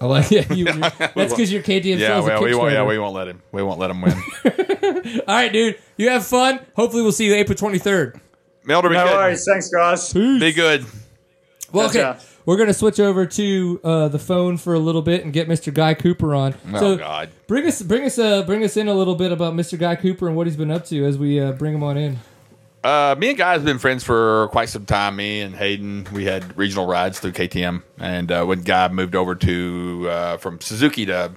I like yeah, you, *laughs* that's because your KTM Yeah, sells a well, we won't. Yeah, we won't let him. We won't let him win. *laughs* All right, dude. You have fun. Hopefully, we'll see you April 23rd. Milner, be No good. worries, thanks, guys. Be good. Well, okay. Gotcha. We're going to switch over to uh, the phone for a little bit and get Mr. Guy Cooper on. Oh so God. bring us, bring us, uh, bring us in a little bit about Mr. Guy Cooper and what he's been up to as we uh, bring him on in. Uh, me and Guy have been friends for quite some time. Me and Hayden, we had regional rides through KTM, and uh, when Guy moved over to uh, from Suzuki to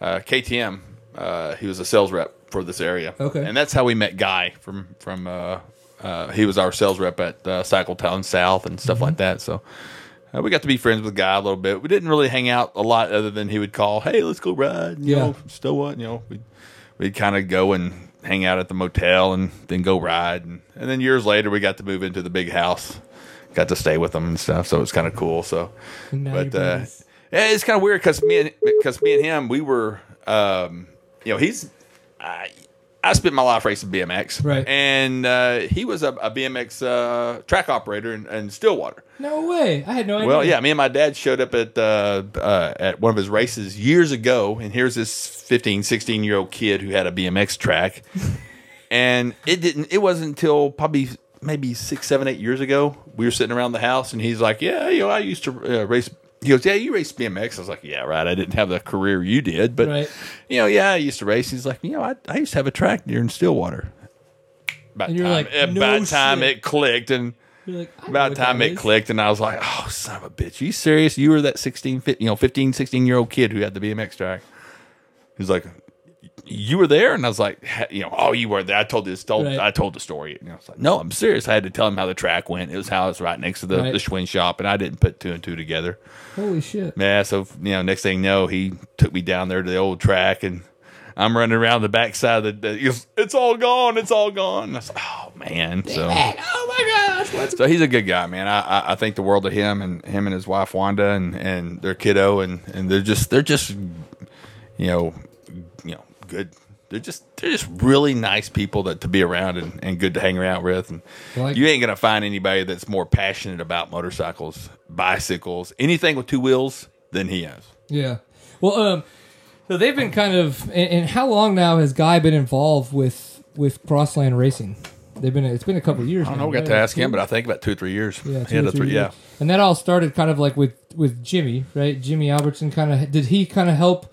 uh, KTM, uh, he was a sales rep for this area. Okay. and that's how we met Guy from from. Uh, uh, he was our sales rep at uh, Cycle Town South and stuff like that. So. Uh, we got to be friends with Guy a little bit. We didn't really hang out a lot, other than he would call, "Hey, let's go ride." You Yeah. know, still what? You know, we we'd kind of go and hang out at the motel and then go ride. And, and then years later, we got to move into the big house, got to stay with them and stuff. So it was kind of cool. So, but uh, yeah, it's kind of weird because me and because me and him, we were, um, you know, he's. I, I spent my life racing BMX, Right. And uh, he was a, a BMX uh, track operator in, in Stillwater. no way. I had no idea. Well, yeah, me and my dad showed up at uh, uh, at one of his races years ago, and here's this 15, 16 year old kid who had a BMX track, *laughs* and it didn't. It wasn't until probably maybe six, seven, eight years ago we were sitting around the house, and he's like, "Yeah, you know, I used to uh, race." He goes, "Yeah, you race BMX." I was like, "Yeah, right. I didn't have the career you did, but Right. you know, yeah, I used to race." He's like, "You know, I, I used to have a track near in Stillwater." About And you're time, like, no about time it clicked, and like, about time it is. clicked and i was like oh son of a bitch you serious you were that 16 15, you know 15 16 year old kid who had the bmx track he's like you were there and i was like you know oh you were there i told this told, Right. i told the story and I was like no i'm serious i had to tell him how the track went it was how it's right next to the, Right. the Schwinn shop and i didn't put two and two together Holy shit. yeah so you know next thing you know he took me down there to the old track and I'm running around the backside of the. the it's all gone. It's all gone. And I was like, oh man. So Oh my gosh. What's so he's a good guy, man. I, I I think the world of him and him and his wife Wanda and and their kiddo and and they're just they're just you know good. They're just they're just really nice people that to be around and, and good to hang around with. And Like- you ain't gonna find anybody that's more passionate about motorcycles, bicycles, anything with two wheels than he is. Yeah. Well, um, so they've been kind of, and, and how long now has Guy been involved with with Crossland Racing? They've been. It's been a couple years. I don't know. We got to ask him, but I think about two or three years. yeah, two or three three- yeah. And that all started kind of like with with Jimmy, right? Jimmy Albertson kind of did he kind of help?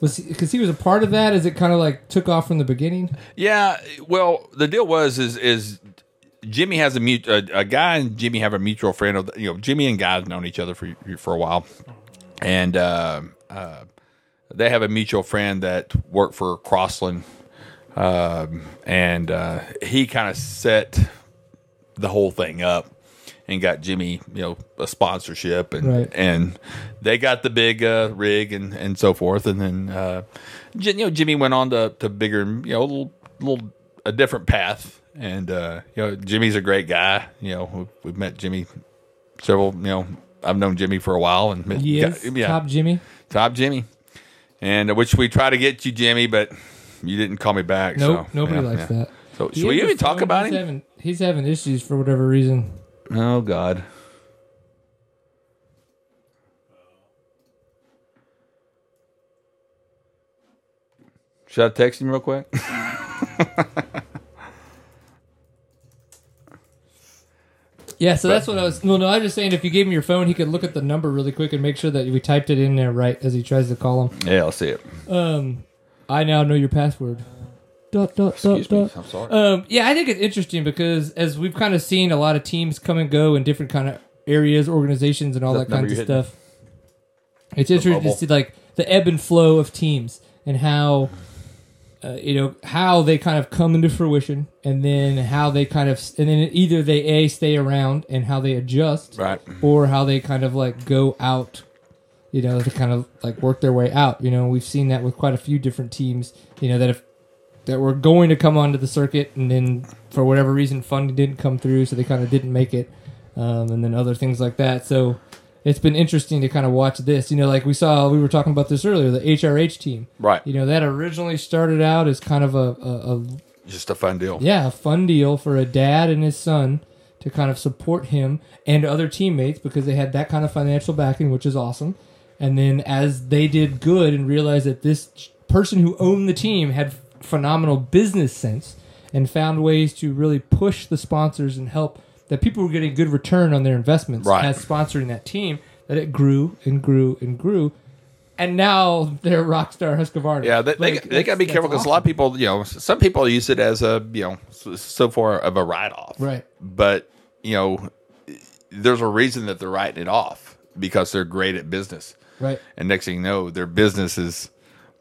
Was because he was a part of that? Is it kind of like took off from the beginning? Yeah, well, the deal was is is Jimmy has a mut- a, guy and Jimmy have a mutual friend. Of, you know, Jimmy and Guy have known each other for for a while, and uh, uh, they have a mutual friend that worked for Crossland, um, and uh, he kind of set the whole thing up and got Jimmy, you know, a sponsorship and Right. and they got the big uh, rig and and so forth. And then uh, you know Jimmy went on to to bigger, you know, a little little a different path. And uh, you know Jimmy's a great guy. You know we've, we've met Jimmy several. You know I've known Jimmy for a while and met, Yes, got- yeah, top Jimmy. top Jimmy. And uh, which we try to get you Jimmy, but you didn't call me back. Nope, so, nobody yeah, likes yeah. that. So He should we even talk about he's him? Having, he's having issues for whatever reason. Oh God. Should I text him real quick? *laughs* Yeah, so that's what I was. Well, no, I was just saying if you gave him your phone, he could look at the number really quick and make sure that we typed it in there right as he tries to call him. yeah, I'll see it. Um, I now know your password. Dot, dot, Excuse dot, me. dot. I'm sorry. Um, yeah, I think it's interesting because as we've kind of seen a lot of teams come and go in different kind of areas, organizations, and all that that, number of hitting? stuff. It's interesting to see like the ebb and flow of teams and how, uh, you know, how they kind of come into fruition, and then how they kind of, and then either they a stay around and how they adjust, right. or how they kind of like go out you know to kind of like work their way out you know we've seen that with quite a few different teams you know that if that were going to come onto the circuit and then for whatever reason funding didn't come through so they kind of didn't make it um, and then other things like that so it's been interesting to kind of watch this you know like we saw we were talking about this earlier the hrh team Right. you know that originally started out as kind of a, a, a Just a fun deal. yeah, a fun deal for a dad and his son to kind of support him and other teammates because they had that kind of financial backing, which is awesome. And then as they did good and realized that this person who owned the team had phenomenal business sense and found ways to really push the sponsors and help that people were getting good return on their investments Right. as sponsoring that team, that it grew and grew and grew. And now they're Rockstar Husqvarna. Yeah, they, they, Like, they got to be careful because a lot of people, you know, some people use it as a, you know, so, so far of a write off. Right. But, you know, there's a reason that they're writing it off because they're great at business. Right. And next thing you know, their business is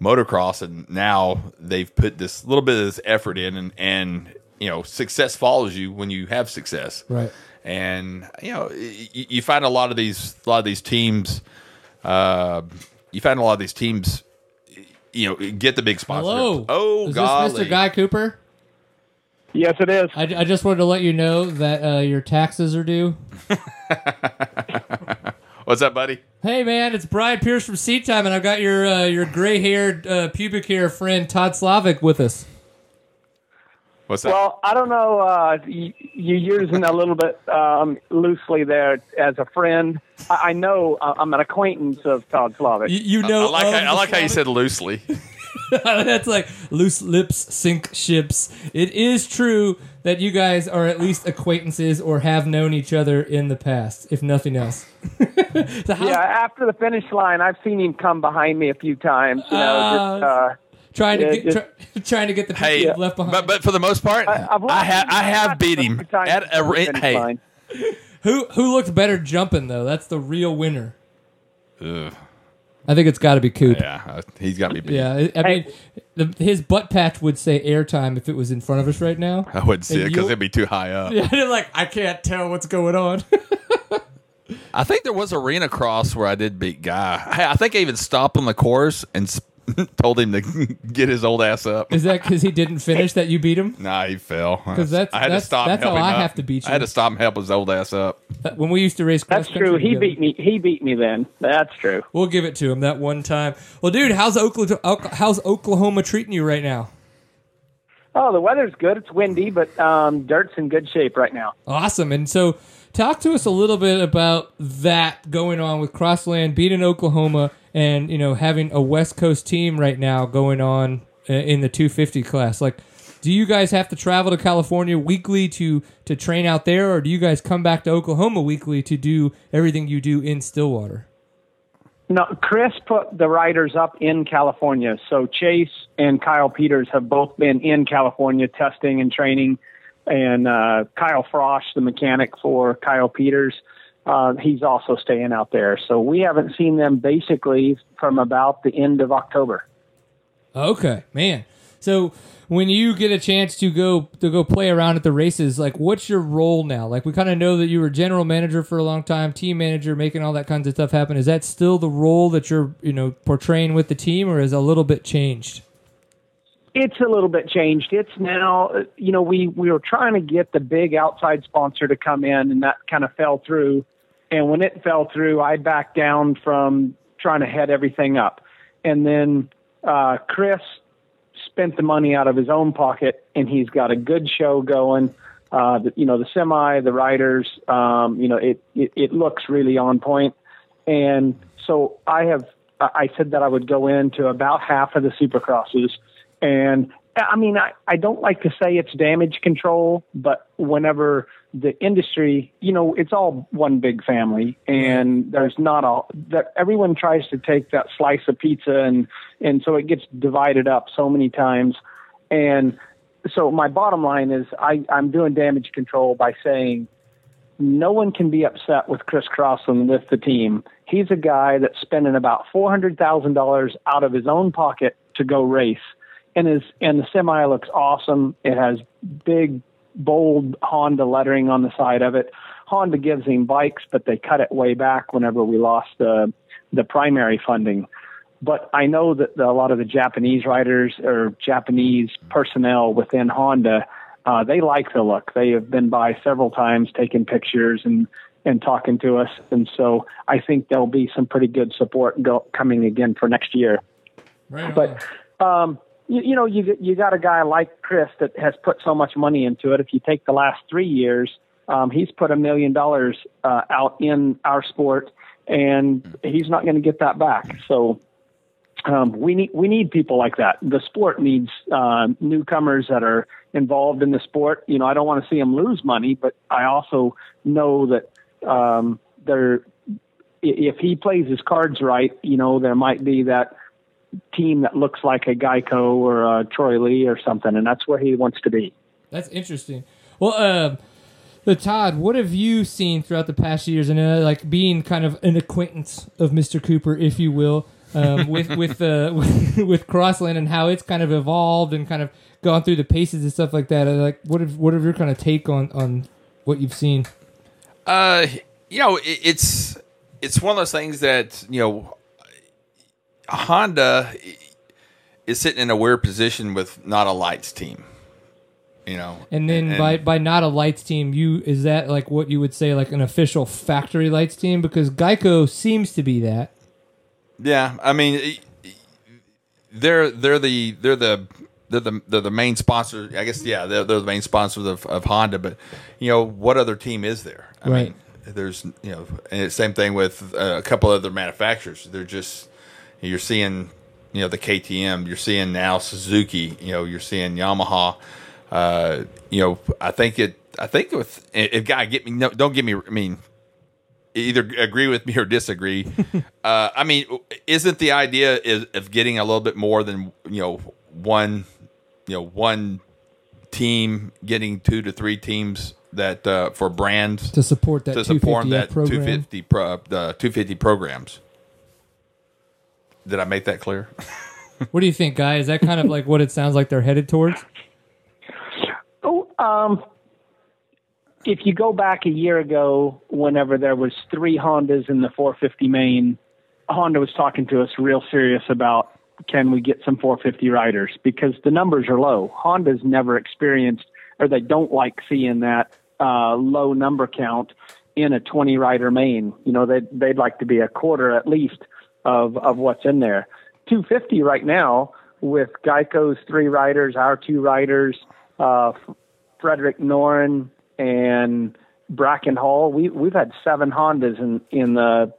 motocross, and now they've put this little bit of this effort in, and and you know, success follows you when you have success. Right. And you know, y- y- you find a lot of these, a lot of these teams, uh, you find a lot of these teams you know, get the big sponsor. Hello. Oh, Is golly. this Mr. Guy Cooper? Yes, it is. I, I just wanted to let you know that uh, your taxes are due. *laughs* What's up, buddy? Hey man, it's Brian Pierce from Seat Time, and I've got your uh, your gray haired uh, pubic hair friend Todd Slavik with us. What's up? Well, I don't know. Uh, you, you're using a little bit um, loosely there as a friend. I, I know uh, I'm an acquaintance of Todd Slavik. You, you know, I like of how, I like how you said loosely. *laughs* That's like loose lips sink ships. It is true that you guys are at least acquaintances or have known each other in the past, if nothing else. *laughs* so how, yeah, after the finish line, I've seen him come behind me a few times. You know, Ah, just, uh, trying to yeah, get try, *laughs* trying to get the people hey, left behind. but but for the most part, I- I've I, have I have beat him him a few times at a before the re- finish hey. line. who who looked better jumping though? That's the real winner. Ugh, I think it's got to be Coop. yeah, uh, he's got me beat. Yeah, I I mean, the, his butt patch would say airtime if it was in front of us right now. I wouldn't see And it because it'd be too high up. Yeah, *laughs* like I can't tell what's going on. *laughs* I think there was arena cross where I did beat Guy. Hey, I think I even stopped on the course and s- *laughs* told him to *laughs* get his old ass up. Is that because he didn't finish that you beat him? *laughs* Nah, he fell. 'Cause that's- I had that's- to stop. that's and help how I up. have to beat I had to stop and help his old ass up. When we used to race That's true. country He together. beat me. He beat me then. That's true. We'll give it to him that one time. Well, dude, how's Oklahoma? How's Oklahoma treating you right now? Oh, the weather's good. It's windy, but um, dirt's in good shape right now. Awesome. And so, talk to us a little bit about that going on with Crossland beating Oklahoma, and you know having a West Coast team right now going on uh, in the 250 class. Like, do you guys have to travel to California weekly to to train out there, or do you guys come back to Oklahoma weekly to do everything you do in Stillwater? No, Chris put the riders up in California. So Chase and Kyle Peters have both been in California testing and training. And uh, Kyle Frosch, the mechanic for Kyle Peters, uh, he's also staying out there. So we haven't seen them basically from about the end of October. Okay, man. So when you get a chance to go to go play around at the races, like what's your role now? Like we kind of know that you were general manager for a long time, team manager, making all that kinds of stuff happen. Is that still the role that you're you know portraying with the team, or is a little bit changed? It's a little bit changed. It's now, you know, we, we were trying to get the big outside sponsor to come in, and that kind of fell through. And when it fell through, I backed down from trying to head everything up. And then uh, Chris spent the money out of his own pocket, and he's got a good show going. Uh, the, you know, the semi, the riders, um, you know, it, it, it looks really on point. And so I have, I said that I would go into about half of the supercrosses. And I mean, I, I don't like to say it's damage control, but whenever the industry, you know, it's all one big family and there's not a, that everyone tries to take that slice of pizza and, and so it gets divided up so many times. And so my bottom line is I, I'm doing damage control by saying no one can be upset with Chris Crossland with the team. He's a guy that's spending about four hundred thousand dollars out of his own pocket to go race, and his and the semi looks awesome. It has big, bold Honda lettering on the side of it. Honda gives him bikes, but they cut it way back whenever we lost the the primary funding. But I know that the, a lot of the Japanese riders or Japanese personnel within Honda uh, they like the look. They have been by several times, taking pictures and and talking to us, and so I think there'll be some pretty good support go, coming again for next year. Right. But um, you, you know, you you got a guy like Chris that has put so much money into it. If you take the last three years, um, he's put a million dollars uh, out in our sport, and he's not going to get that back. So um, we need we need people like that. The sport needs uh, newcomers that are involved in the sport. You know, I don't want to see them lose money, but I also know that um, there, if he plays his cards right, you know, there might be that team that looks like a Geico or a Troy Lee or something, and that's where he wants to be. That's interesting. Well, um, the Todd, what have you seen throughout the past years, and uh, like being kind of an acquaintance of Mr. Cooper, if you will, um, *laughs* with with uh, *laughs* with Crossland and how it's kind of evolved and kind of gone through the paces and stuff like that. Uh, Like, what have what have your kind of take on on what you've seen? Uh, you know, it, it's it's one of those things that you know, Honda. is sitting in a weird position with not a lights team. You know, And then by by not a lights team, you is that like what you would say like an official factory lights team because Geico seems to be that. Yeah, I mean, they're they're the they're the they're the they're the main sponsor. I guess yeah, they're, they're the main sponsors of, of Honda. But you know, what other team is there? I Right. mean, there's you know, and it's same thing with uh, a couple other manufacturers. They're just you're seeing you know the KTM. You're seeing now Suzuki. You know, you're seeing Yamaha. Uh, you know, I think it. I think with if guy get me no, don't get me. I mean, either agree with me or disagree. *laughs* uh, I mean, isn't the idea is of getting a little bit more than you know one, you know one team getting two to three teams that uh, for brands to support that to support 250F that program. 250 pro, the 250 programs. Did I make that clear? *laughs* What do you think, guy? Is that kind of like what it sounds like they're headed towards? Oh, um, if you go back a year ago, whenever there was three Hondas in the 450 main, Honda was talking to us real serious about can we get some 450 riders because the numbers are low. Honda's never experienced or they don't like seeing that uh, low number count in a 20 rider main. You know, they'd, they'd like to be a quarter at least of, of what's in there. 250 right now with Geico's three riders, our two riders, uh, Fredrik Noren and Bracken Hall. We we've had seven Hondas in in the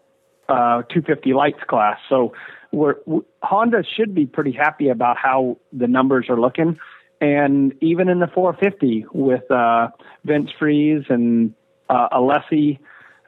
uh, 250 lights class. So we're we, Honda should be pretty happy about how the numbers are looking. And even in the 450 with uh, Vince Friese and uh, Alessi,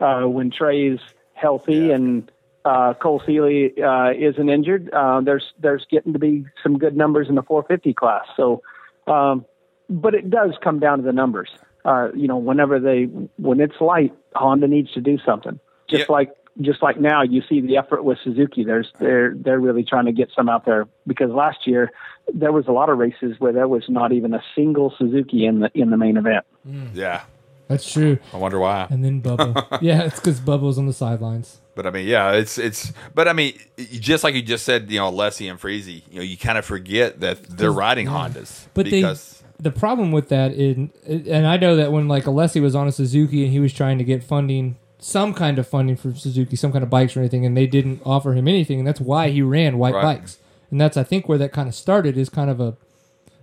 uh, when Trey's healthy and uh, Cole Seely uh, isn't injured, uh, there's there's getting to be some good numbers in the 450 class. So, um, but it does come down to the numbers. Uh, you know, whenever they when it's light, Honda needs to do something. Just Yep. like just like now, you see the effort with Suzuki. There's they're they're really trying to get some out there because last year there was a lot of races where there was not even a single Suzuki in the in the main event. Yeah, That's true. I wonder why. And then Bubba. *laughs* yeah, it's because Bubba was on the sidelines. But I mean, yeah, it's it's. But I mean, just like you just said, you know, Lessie and Freezy, you know, you kind of forget that they're riding Hondas. But because they, the problem with that is, and I know that when like Alessi was on a Suzuki and he was trying to get funding, some kind of funding for Suzuki, some kind of bikes or anything, and they didn't offer him anything, and that's why he ran white Right. bikes. And that's I think where that kind of started is kind of a,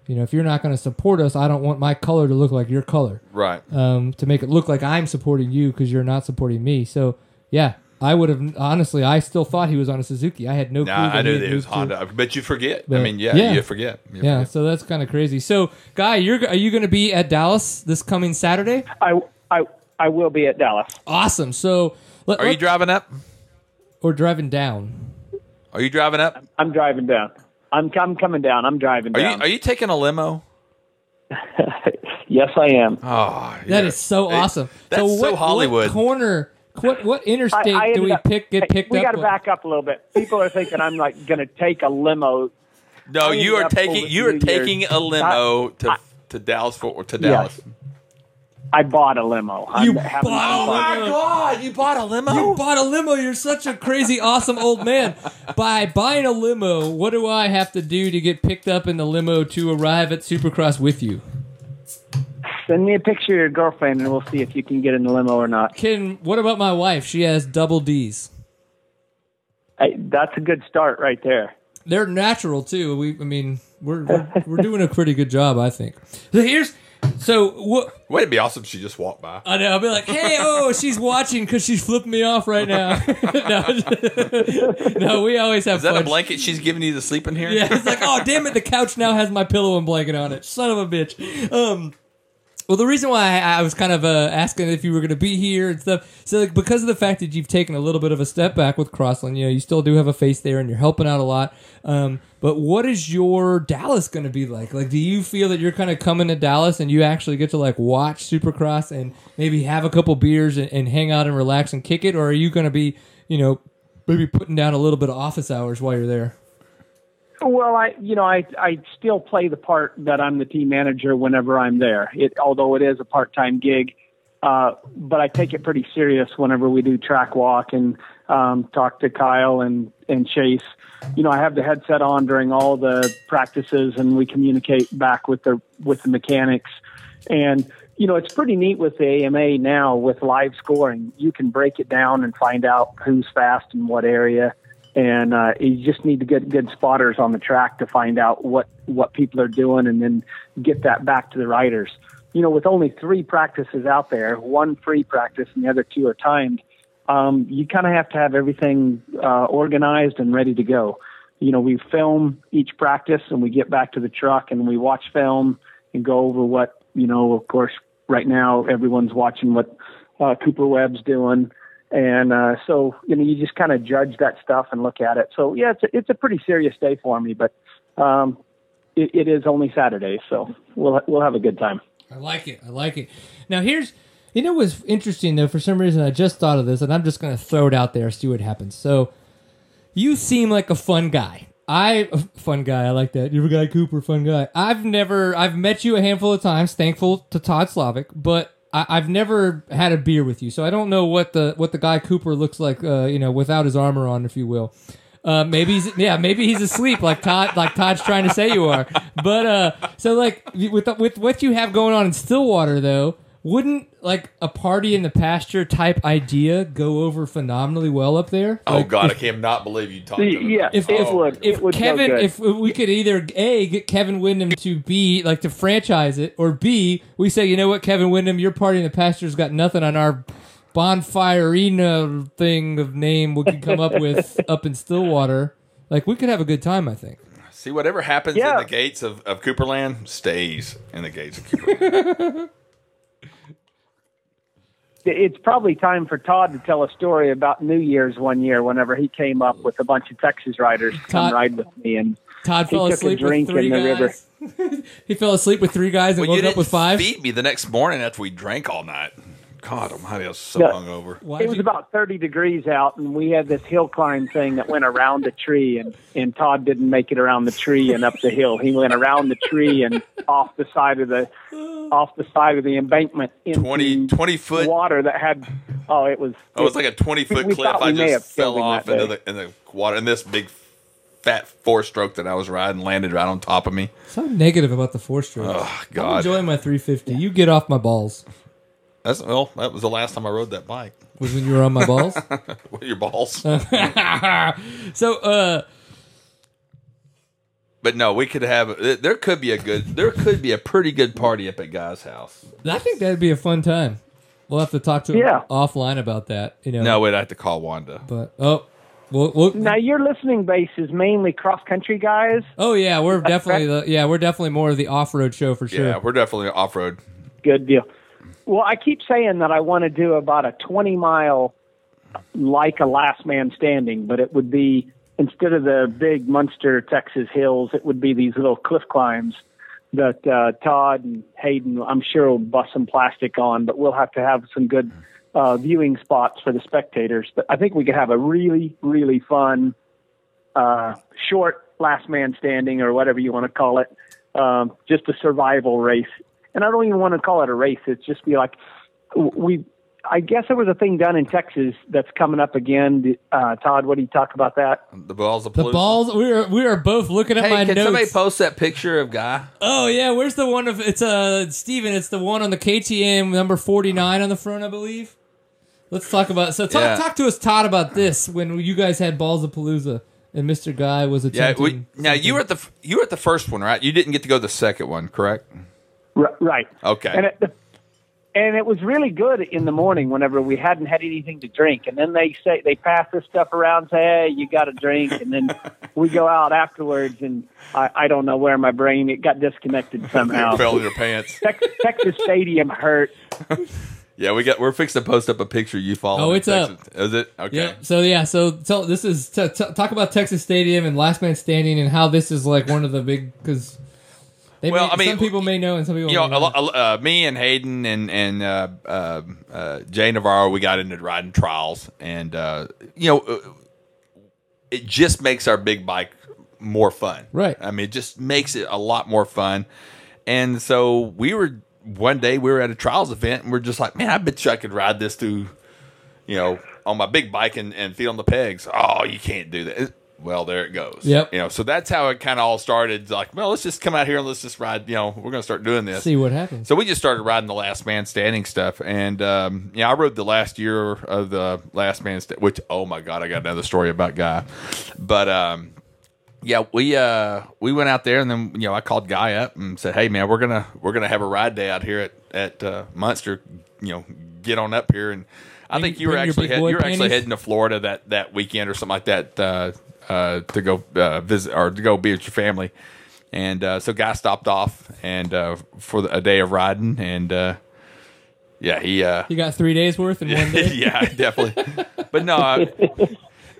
you know, if you're not going to support us, I don't want my color to look like your color, right, um, to make it look like I'm supporting you because you're not supporting me. So yeah. I would have honestly. I still thought he was on a Suzuki. I had no clue. nah, I that he knew had that it was moved to- Honda, but you forget. I But- mean, yeah, yeah. you forget. You yeah, forget. so that's kind of crazy. So, Guy, you're are you going to be at Dallas this coming Saturday? I I I will be at Dallas. Awesome. So, let, Are you let- driving up? or driving down? Are you driving up? I'm driving down. I'm I'm coming down. I'm driving Are you down. are you taking a limo? *laughs* yes, I am. Oh, That yeah. is so It- awesome. That's so, so what, Hollywood. What corner? What what interstate I, I do we up- pick get hey, picked we up? We got to back up a little bit. People are thinking I'm like going to take a limo. No, you are taking you are taking Year's. a limo I- to I- to Dallas Fort to Yes. Dallas. I bought a limo. You I'm bought a fun. limo? Oh God! You bought a limo? You bought a limo. You're such a crazy, awesome old man. By buying a limo, what do I have to do to get picked up in the limo to arrive at Supercross with you? Send me a picture of your girlfriend, and we'll see if you can get in the limo or not. Can what about my wife? She has double D's. Hey, that's a good start right there. They're natural too. We, I mean, we're we're, we're doing a pretty good job, I think. So here's, so what? Wait, it'd be awesome if she just walked by. I know. I'll be like, hey, oh, she's watching because she's flipping me off right now. *laughs* no, *laughs* no, we always have Is that fun. a blanket she's giving you to sleep in here? Yeah, it's like, oh damn it, the couch now has my pillow and blanket on it. Son of a bitch. Um well, the reason why I I was kind of uh, asking if you were going to be here and stuff, so like because of the fact that you've taken a little bit of a step back with Crossland, you know, you still do have a face there and you're helping out a lot. Um, but what is your Dallas going to be like? Like, do you feel that you're kind of coming to Dallas and you actually get to like watch Supercross and maybe have a couple beers and, and hang out and relax and kick it, or are you going to be, you know, maybe putting down a little bit of office hours while you're there? Well, I, you know, I, I still play the part that I'm the team manager whenever I'm there. It, although it is a part-time gig, uh, but I take it pretty serious whenever we do track walk and um, talk to Kyle and and Chase. You know, I have the headset on during all the practices, and we communicate back with the with the mechanics. And you know, it's pretty neat with the AMA now with live scoring. You can break it down and find out who's fast in what area. And uh, you just need to get good spotters on the track to find out what, what people are doing and then get that back to the riders. You know, with only three practices out there, one free practice and the other two are timed, um, you kind of have to have everything uh, organized and ready to go. You know, we film each practice and we get back to the truck and we watch film and go over what, you know, of course, right now everyone's watching what uh, Cooper Webb's doing, and uh, so you know you just kind of judge that stuff and look at it. So yeah, it's a, it's a pretty serious day for me, but um, it, it is only Saturday, so we'll we'll have a good time. I like it. I like it. Now here's you know what's interesting though. For some reason, I just thought of this, and I'm just going to throw it out there, see what happens. So you seem like a fun guy. I fun guy. I like that. You're a guy Cooper, fun guy. I've never. I've met you a handful of times. Thankful to Todd Slavik, but I, have never had a beer with you, so I don't know what the what the guy Cooper looks like. Uh, you know, without his armor on, if you will. Uh, maybe he's yeah, maybe he's asleep like Todd like Todd's trying to say you are. But uh, so like with with what you have going on in Stillwater though, wouldn't like a party in the pasture type idea go over phenomenally well up there? Oh Like, God, if- I cannot believe you talked. Yeah, if, it if, would. if it would Kevin, if we could either a get Kevin Windham to b like to franchise it, or b we say, you know what, Kevin Windham, your party in the pasture's got nothing on our bonfire arena thing of name we could come up *laughs* with up in Stillwater. Like we could have a good time, I think. See, whatever happens Yeah. in the gates of, of Cooperland stays in the gates of Cooperland. *laughs* it's probably time for Todd to tell a story about New Year's one year whenever he came up with a bunch of Texas riders to come Todd- ride with me and Todd He fell took a asleep with three in the river. guys. *laughs* he fell asleep with three guys and well, you woke up didn't with five. feed me the next morning after we drank all night. God Almighty, I was so Yeah. hungover. Why'd it was you- about 30 degrees out and we had this hill climb thing that went around the tree and, and Todd didn't make it around the tree and up the hill. He went around the tree and off the side of the off the side of the embankment into 20, 20 foot. water that had oh it was Oh, it was like a twenty foot cliff. I we may have just fell off into the in the water, and this big fat four stroke that I was riding landed right on top of me. So negative about the four stroke. Oh I'm God, enjoying my 350. You get off my balls. That's well. That was the last time I rode that bike. Was when you were on my balls. *laughs* What are your balls? *laughs* so, uh, but no, we could have. There could be a good. There could be a pretty good party up at Guy's house. I think that'd be a fun time. We'll have to talk to him Yeah. offline about that. You know. No, we'd have to call Wanda. But oh, well, well now your listening base is mainly cross country guys oh yeah, we're definitely the yeah we're definitely more of the off road show for sure. Yeah, we're definitely off road. Good deal. Well, I keep saying that I want to do about a 20 mile, like a last man standing, but it would be instead of the big Muenster, Texas hills, it would be these little cliff climbs that uh, Todd and Hayden, I'm sure, will bust some plastic on, but we'll have to have some good uh, viewing spots for the spectators. But I think we could have a really, really fun, uh, short last man standing or whatever you want to call it, um, just a survival race. And I don't even want to call it a race. It's just be like we. I guess there was a thing done in Texas that's coming up again. Uh, Todd, what do you talk about that? The balls of The Palooza. balls. We are we are both looking at Hey, my can notes. somebody post that picture of Guy? oh yeah, where's the one of it's uh Steven, It's the one on the KTM number 49 on the front, I believe. Let's talk about. So talk Yeah. talk to us, Todd, about this when you guys had balls of Palooza and Mr. Guy was Yeah. We, now you were at the you were at the first one, right? You didn't get to go to the second one, correct? R- right. Okay. And it, and it was really good in the morning whenever we hadn't had anything to drink. And then they say they pass this stuff around, say, "Hey, you got a drink," and then *laughs* we go out afterwards, and I, I don't know where my brain it got disconnected somehow. *laughs* fell in your pants. *laughs* Tex- Texas Stadium hurt. Yeah, we got. We're fixing to post up a picture you falling. Oh, in it's up. Is it okay? Yeah. So yeah. So so this is t- t- talk about Texas Stadium and Last Man Standing and how this is like one of the big because. Well, may, I mean, some people may know and some people You know, may a not. lo- uh, me and Hayden and and uh, uh, uh, Jay Navarro, we got into riding trials, and uh, you know, uh, it just makes our big bike more fun. Right. I mean, it just makes it a lot more fun. And so we were one day we were at a trials event, and we're just like, man, I bet you I could ride this through, you know, on my big bike and, and feet on the pegs. Oh, you can't do that. Well, there it goes. Yep. You know, so that's how it kind of all started. Like, well, let's just come out here and let's just ride. You know, we're going to start doing this. See what happens. So we just started riding the last man standing stuff, and um, yeah, I rode the last year of the last man, sta- which oh my god, I got another story about guy, but um, yeah, we uh we went out there, and then you know I called Guy up and said, hey man, we're gonna we're gonna have a ride day out here at at uh, Muenster, you know, get on up here, and I think you were actually head, you were actually heading to Florida that that weekend or something like that uh, uh, to go uh, visit or to go be with your family. And uh, so, guy stopped off and uh, for the, a day of riding, and uh, yeah, he, uh, You got three days worth in one *laughs* day. yeah, definitely. But no, uh,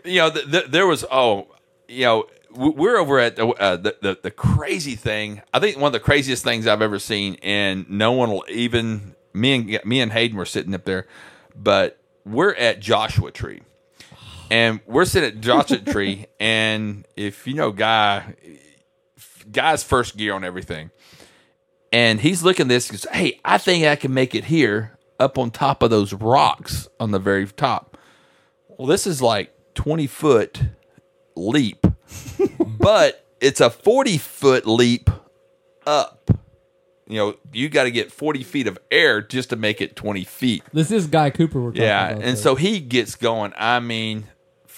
you know, th- th- there was oh, you know, we're over at the, uh, the the the crazy thing. I think one of the craziest things I've ever seen, and no one will even me and me and Hayden were sitting up there, but we're at Joshua Tree. And we're sitting at Joshua Tree, and if you know Guy, Guy's first gear on everything, and he's looking at this. He goes, "Hey, I think I can make it here up on top of those rocks on the very top." Well, this is like twenty foot leap, *laughs* but it's a forty foot leap up. You know, you got to get forty feet of air just to make it twenty feet. This is Guy Cooper we're talking Yeah, about. and so he gets going. I mean,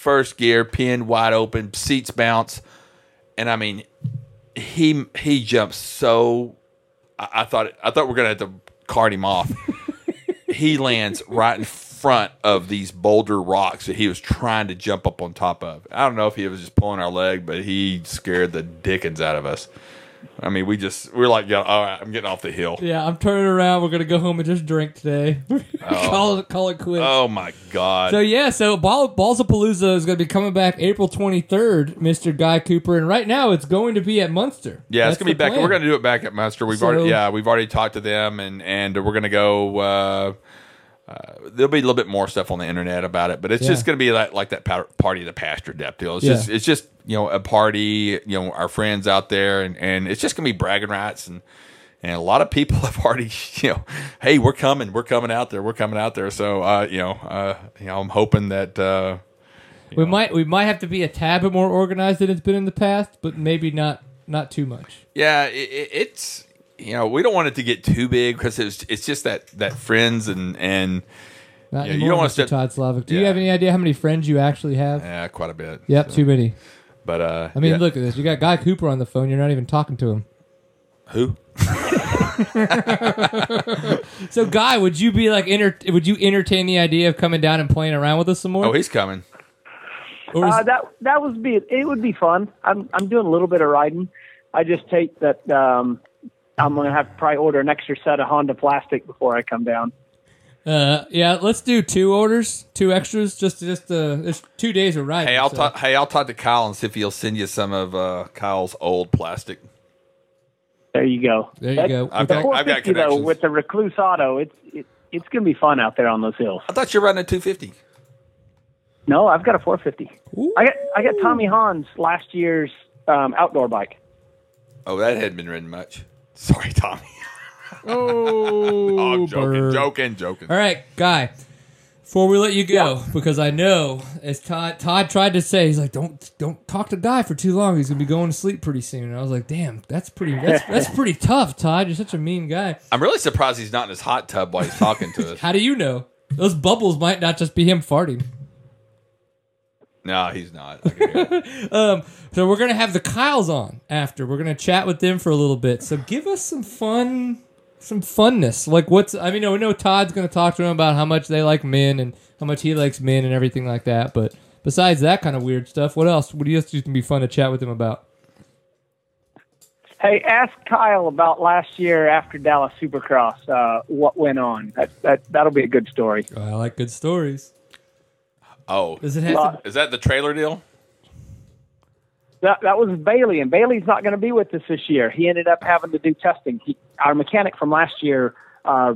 first gear, pin wide open, seats bounce, and I mean, he he jumps so. I, I thought I thought we are gonna have to cart him off. *laughs* he lands right in front of these boulder rocks that he was trying to jump up on top of. I don't know if he was just pulling our leg, but he scared the dickens out of us. I mean, we just we are like, yeah, all right, I'm getting off the hill. Yeah, I'm turning around. We're gonna go home and just drink today. *laughs* *laughs* call it call it quits. Oh my god! So yeah, so Ball, Balls of Palooza is going to be coming back April 23rd, Mr. Guy Cooper, and right now it's going to be at Muenster. Yeah, That's it's gonna be back. plan. We're gonna do it back at Muenster. We've So- already, yeah, we've already talked to them, and and we're gonna go. Uh, uh, there'll be a little bit more stuff on the internet about it, but it's Yeah. just gonna be like like that party of the pasture depth deal. It's Yeah. just it's just you know a party. You know our friends out there, and and it's just gonna be bragging rights and. And a lot of people *laughs* have already, you know, hey, we're coming, we're coming out there, we're coming out there. So, uh, you know, uh, you know, I'm hoping that uh, We might we might have to be a tad bit more organized than it's been in the past, but maybe not not too much. Yeah, it, it's you know we don't want it to get too big because it's it's just that that friends and and Not Yeah, you don't wanna step- Todd Slavik. Do you have any idea how many friends you actually have? yeah quite a bit. Yep, So, too many. But uh, I mean, yeah. look at this. You got Guy Cooper on the phone. You're not even talking to him. who? *laughs* So, Guy, would you be like, enter- would you entertain the idea of coming down and playing around with us some more? Oh, he's coming. Or is- Uh, that that would be it. Would be fun. I'm I'm doing a little bit of riding. I just take that. Um, I'm gonna have to probably order an extra set of Honda plastic before I come down. uh, yeah, let's do two orders, two extras, just just uh, it's two days of riding. Hey, I'll so- talk. Hey, I'll talk to Kyle and see if he'll send you some of uh, Kyle's old plastic. There you go. There you That- go. I've The got- I've got 450 though, with the Rekluse Auto, it's it, it's gonna be fun out there on those hills. I thought you were running a 250. No, I've got a 450. Ooh. I got I got Tommy Hahn's last year's um, outdoor bike. Oh, that hadn't been ridden much. Sorry, Tommy. Oh, *laughs* Oh, I'm joking, bird. joking, joking. All right, Guy. Before we let you go, because I know as Todd Todd tried to say, he's like, "Don't don't talk to Guy for too long. He's gonna be going to sleep pretty soon." And I was like, "Damn, that's pretty that's that's *laughs* pretty tough, Todd. You're such a mean guy." I'm really surprised he's not in his hot tub while he's talking to *laughs* us. How do you know? Those bubbles might not just be him farting. No, he's not. I can hear it. *laughs* Um, so we're gonna have the Kyles on after. We're gonna chat with them for a little bit. So give us some fun, some funness. Like what's? I mean, we know Todd's gonna talk to him about how much they like men and how much he likes men and everything like that. But besides that kind of weird stuff, what else? What do you think can be fun to chat with him about? Hey, ask Kyle about last year after Dallas Supercross. Uh, what went on? That that that'll be a good story. Oh, I like good stories. Oh, Does it have? Uh, to, is that the trailer deal? That that was Bailey, and Bailey's not going to be with us this year. He ended up having to do testing. He, our mechanic from last year, uh,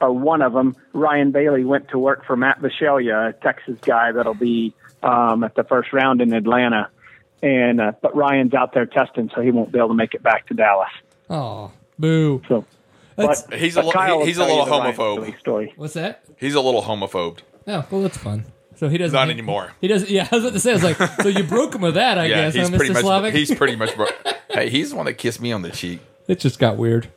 or one of them, Ryan Bailey, went to work for Matt Bisceglia, a Texas guy that'll be um, at the first round in Atlanta. And uh, but Ryan's out there testing, so he won't be able to make it back to Dallas. oh, boo. So, but He's a but li- Kyle he's a little homophobe. Story. what's that? He's a little homophobe. Oh, well, that's fun. So he doesn't. Not anymore. He doesn't. Yeah, *laughs* I was about to say. I was like, so you broke him with that, I *laughs* Yeah, guess, he's huh, pretty Mr. much. Slavik? He's pretty much. Bro- *laughs* hey, he's the one that kissed me on the cheek. It just got weird.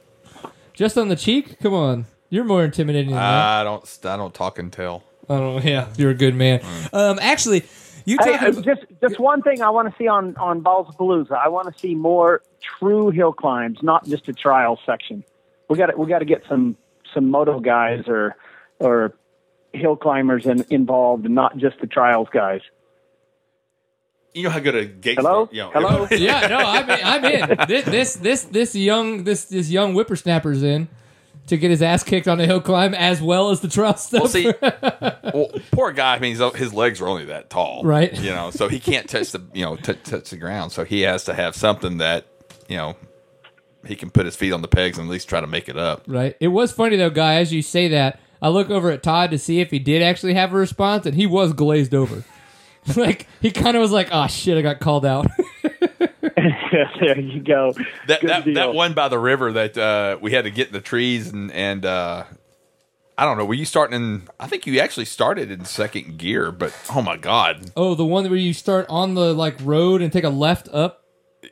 Just on the cheek? Come on. You're more intimidating than that. I don't. I don't talk and tell. I don't. Yeah, you're a good man. Um, actually, you Hey, talking uh, about, just just one thing I want to see on on Ballsapalooza. I want to see more true hill climbs, not just a trial section. We got we got to get some some moto guys or or hill climbers in, involved, and not just the trials guys. You know how good a gate. Hello? You know, Hello? *laughs* yeah, no, I'm in. I'm in. This, this this this young this this young whippersnapper's in to get his ass kicked on a hill climb as well as the trial stuff. Well, see, *laughs* well, poor guy. I mean, his legs are only that tall, Right. You know, so he can't touch the you know t- touch the ground. So he has to have something that you know he can put his feet on the pegs and at least try to make it up. Right. It was funny though, guy. As you say that, I look over at Todd to see if he did actually have a response, and he was glazed over. *laughs* like he kind of was like, "Oh shit, I got called out." *laughs* *laughs* there you go. That Good that, deal. that one by the river that uh, we had to get in the trees and and uh, I don't know. Were you starting in? I think you actually started in second gear, but oh my god, oh, the one where you start on the like road and take a left up.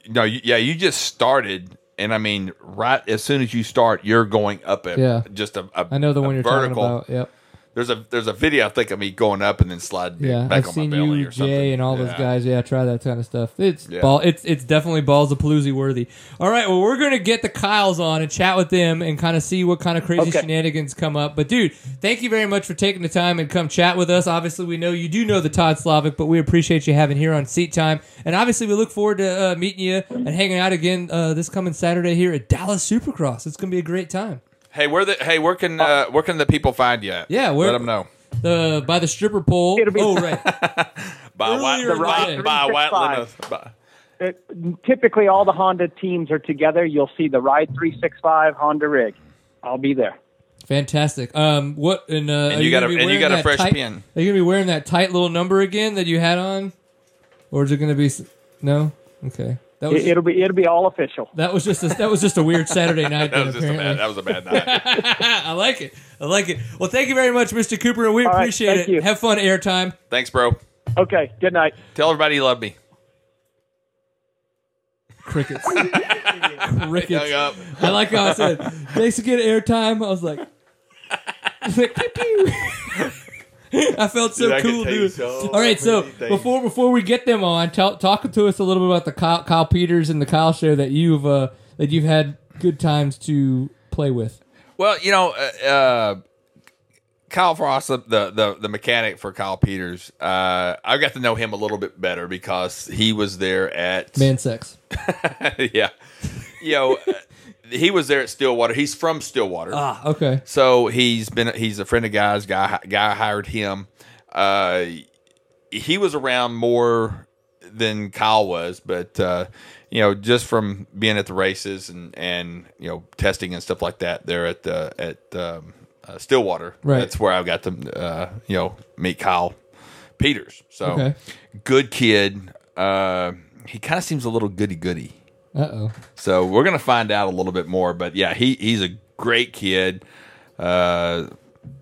no, you, yeah, you just started. And I mean, right as soon as you start, you're going up a Yeah. just a, a I know the one you're vertical. talking about. Yep. There's a there's a video I think of me going up and then sliding Yeah, back I've on seen my belly you, or something. Jay, and all those guys. Yeah, try that kind of stuff. It's Yeah. ball. It's it's definitely balls of paloozy worthy. All right, well, we're gonna get the Kyles on and chat with them and kind of see what kind of crazy Okay. shenanigans come up. But dude, thank you very much for taking the time and come chat with us. Obviously, we know you do know the Todd Slavik, but we appreciate you having here on Seat Time. And obviously, we look forward to uh, meeting you and hanging out again uh, this coming Saturday here at Dallas Supercross. It's gonna be a great time. Hey, where the hey where can uh, where can the people find you? At? Yeah, where- let them know. Uh, by the stripper pole. It'll be- oh right. *laughs* By white, Earlier by, in the by day. white limit. By, It, typically, all the Honda teams are together. You'll see the Ride 365 Honda rig. I'll be there. Fantastic. Um, what and, uh, And are you got a- gonna be and you wearing got a that fresh tight- pin. Are you gonna be wearing that tight little number again that you had on, or is it gonna be s- no? Okay, that was It, it'll be it'll be all official. that was just a, that was just a weird Saturday *laughs* night. that then, was just a bad. That was a bad night. *laughs* I like it. I like it. Well, thank you very much, Mr. Cooper, and we All right, appreciate thank it. you. Have fun airtime. Thanks, bro. Okay. Good night. Tell everybody you love me. Crickets. *laughs* Hung Crickets. up. I like how I said, thanks again, airtime. I was like, I was like, pew, pew. *laughs* I felt so Dude, cool, dude. so All right, so things. before before we get them on, tell, talk to us a little bit about the Kyle, Kyle Peters and the Kyle show that you've uh, that you've had good times to play with. Well, you know, uh, uh, Kyle Frost, the, the the mechanic for Kyle Peters, uh, I got to know him a little bit better because he was there at Man sex. *laughs* yeah, you know, he was there at Stillwater. He's from Stillwater. Ah, okay. So he's been he's a friend of guys. Guy guy hired him. Uh, he was around more than Kyle was, but uh, you know, just from being at the races and and you know testing and stuff like that, there at the at um, uh, Stillwater. Right. That's where I got to uh, you know meet Kyle Peters. So Okay. good kid. Uh, he kind of seems a little goody goody. Uh oh. So we're gonna find out a little bit more. But yeah, he he's a great kid. Uh,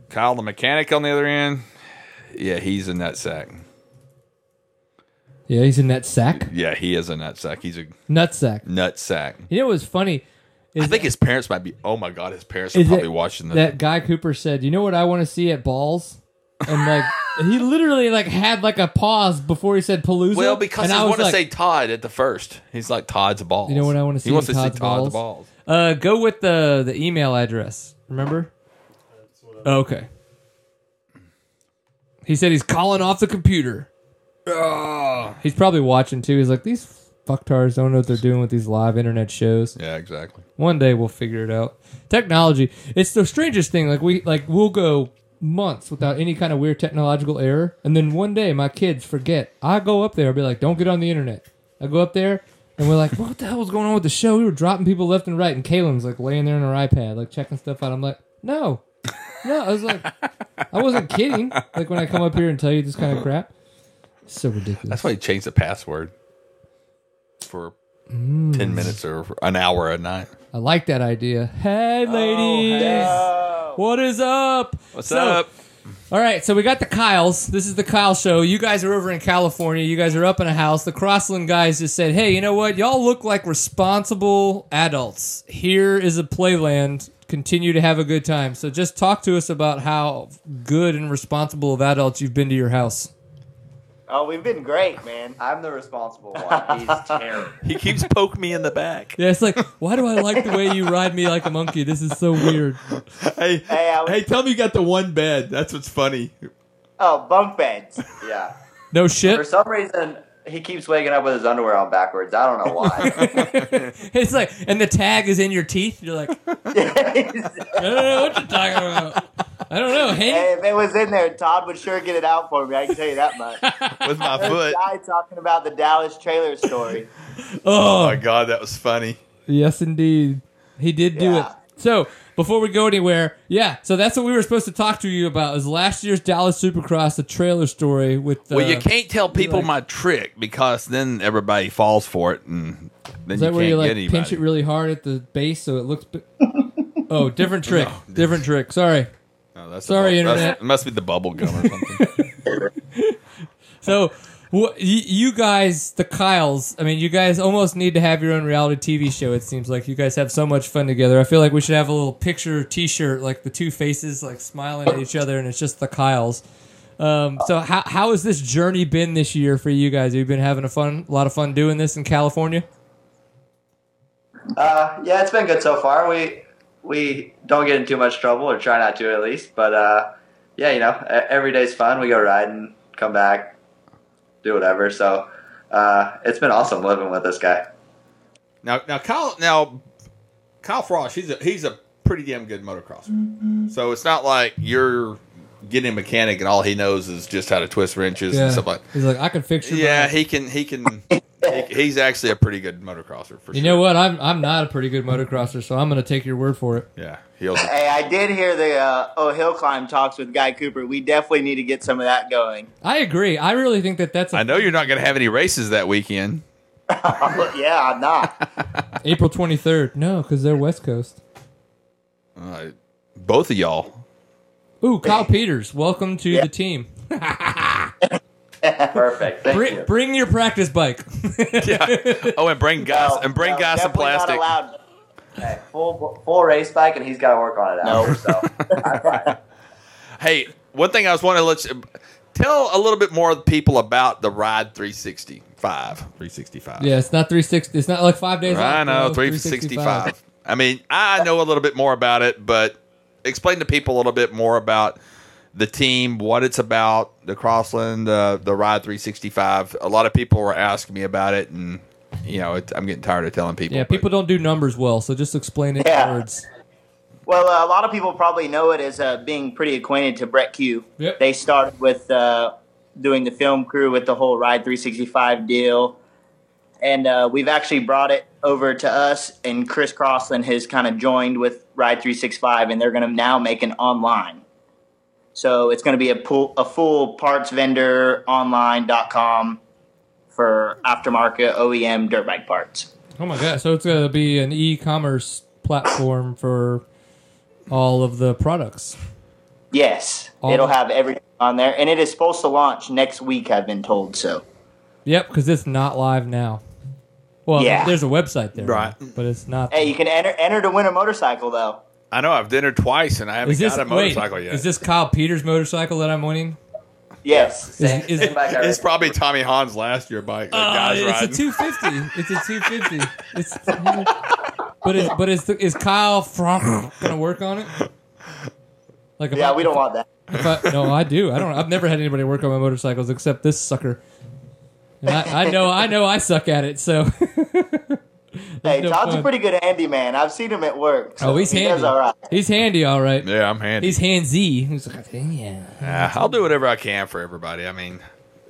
Kyle the mechanic on the other end, yeah, he's a nutsack. Yeah, he's in that sack. Yeah, he is a nutsack. He's a Nut sack. nutsack. You know what's funny? I think his parents might be. Oh my god, his parents are probably it- watching the. that guy Cooper said, "You know what I want to see at balls?" And like he literally like had like a pause before he said Palooza. well, because and he I was wanted like, to say Todd at the first. He's like Todd's balls. You know what I wanna see He wants in to Todd's see Todd's balls? balls. Uh, go with the the email address. Remember? Okay. He said he's calling off the computer. He's probably watching too. He's like, these fucktards don't know what they're doing with these live internet shows. Yeah, exactly. One day we'll figure it out. Technology, it's the strangest thing. Like we like we'll go months without any kind of weird technological error, and then one day my kids forget. I go up there, I'll be like, "Don't get on the internet." I go up there, and we're like, "What the hell was going on with the show?" We were dropping people left and right, and Kaylin's like laying there on her iPad, like checking stuff out. I'm like, "No, no." I was like, I wasn't kidding. Like when I come up here and tell you this kind of crap, It's so ridiculous. That's why he changed the password for Mm. ten minutes or an hour a night. I like that idea. Hey, ladies. What is up? What's So, up? All right, so we got the Kyles. This is the Kyle show. You guys are over in California. You guys are up in a house. The Crossland guys just said, "Hey, you know what? Y'all look like responsible adults. Here is a playland. Continue to have a good time." So just talk to us about how good and responsible of adults you've been to your house. Oh, we've been great, man. I'm the responsible one. *laughs* He's terrible. He keeps poking me in the back. Yeah, it's like, why do I like the way you ride me like a monkey? This is so weird. Hey, Hey, I was- hey, tell me you got the one bed. That's what's funny. Oh, bunk beds. Yeah. No shit. For shit. some reason, he keeps waking up with his underwear on backwards. I don't know why. *laughs* *laughs* It's like, and the tag is in your teeth. You're like, I don't know what you're talking about. I don't know. Hey, Hey, if it was in there, Todd would sure get it out for me. I can tell you that much. *laughs* With my There's a foot. guy talking about the Dallas trailer story. *laughs* Oh oh, my god, that was funny. yes, indeed, he did do it. So before we go anywhere, yeah. So that's what we were supposed to talk to you about. Is last year's Dallas Supercross, the trailer story with. Uh, Well, you can't tell people like- my trick because then everybody falls for it, and then Is you that can't where you like get anybody. pinch it really hard at the base so it looks? Bi- *laughs* oh, different trick. different trick. Sorry. No, that's Sorry, the, bu- that's- Internet. It must be the bubble gum or something. *laughs* So, wh- you, you guys, the Kyles, I mean, you guys almost need to have your own reality TV show. It seems like you guys have so much fun together. I feel like we should have a little picture T-shirt, like the two faces, like smiling at each other, and it's just the Kyles. Um, so, how how has this journey been this year for you guys? Have you been having a fun, a lot of fun doing this in California? uh, yeah, it's been good so far. We we don't get in too much trouble, or try not to at least. But uh, yeah, you know, e- every day's fun. We go riding, come back, do whatever. So uh, it's been awesome living with this guy. now, now Kyle, now Kyle Frost, he's a he's a pretty damn good motocrosser. So it's not like you're getting a mechanic and all he knows is just how to twist wrenches and stuff like. He's like, I can fix your. Yeah, bike." he can. He can. *laughs* he, he's actually a pretty good motocrosser for You sure. know what? I'm I'm not a pretty good motocrosser, so I'm gonna take your word for it. Yeah, he'll. Hey, I did hear the uh, Oh Hill Climb talks with Guy Cooper. We definitely need to get some of that going. I agree. I really think that that's a I know you're not going to have any races that weekend. *laughs* yeah, I'm not. *laughs* April 23rd. No, because they're West Coast. Uh, both of y'all. Ooh, Kyle Peters, welcome to Yeah. the team. *laughs* *laughs* Perfect. Thank Bring, you. bring your practice bike. *laughs* Oh, and bring gas No, and bring no, gas and definitely not plastic. allowed. Hey, full full race bike, and he's got to work on it. No. After, so *laughs* Hey, one thing I was wanting to let you tell a little bit more of people about the Ride 365. 365. yeah, it's not 360. It's not like five days I off, know, bro. 365. I mean, I know a little bit more about it, but explain to people a little bit more about the team, what it's about, the Crossland, uh, the Ride 365. A lot of people were asking me about it, and you know, it, I'm getting tired of telling people. Yeah, but- people don't do numbers well, so just explain it Yeah. in words. Well, uh, a lot of people probably know it as uh, being pretty acquainted to Brett Cue. Yep. They started with uh, doing the film crew with the whole Ride 365 deal. And uh, we've actually brought it over to us, and Chris Crossland has kind of joined with Ride 365, and they're going to now make an online. So it's going to be a, pool, a full parts vendor online.com for aftermarket OEM dirt bike parts. Oh my god! So it's gonna be an e-commerce platform for all of the products. Yes, All- it'll have everything on there, and it is supposed to launch next week. I've been told so. Yep, because it's not live now. Well, Yeah. there's a website there, Right. But it's not. Hey, you can enter enter to win a motorcycle though. I know I've dinner twice, and I haven't is this got a wait, motorcycle yet. Is this Kyle Peters' motorcycle that I'm winning? Yes, same, is- same bike I it's raced. probably Tommy Hahn's last year bike. That Uh, guy's it's riding. a 250. It's a 250. It's. But is but is is Kyle Frank gonna work on it? Like if yeah, I- we don't want that. If I, no, I do. I don't. I've never had anybody work on my motorcycles except this sucker. And I, I know. I know. I suck at it. So. *laughs* Hey, no Todd's fun. a pretty good handyman. I've seen him at work. so Oh, he's he handy. does all right. He's handy, all right. yeah, I'm handy. He's handsy. He's like, yeah. Uh, I'll do whatever I can for everybody. I mean,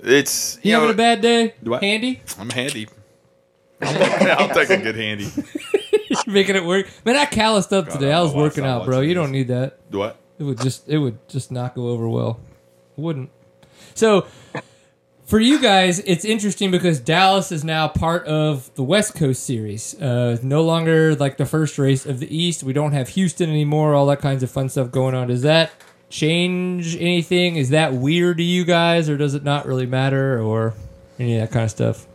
it's You you know, having a bad day? What? Handy? I'm handy. *laughs* *laughs* I'll take a good handy. *laughs* Making it work. Man, I calloused up God, today. I I was know why I working out, bro. You don't need that. Do what? It would just it would just not go over well. It wouldn't. So for you guys, it's interesting because Dallas is now part of the West Coast series. Uh, no longer like the first race of the East. We don't have Houston anymore. All that kinds of fun stuff going on. Does that change anything? Is that weird to you guys, or does it not really matter, or any of that kind of stuff?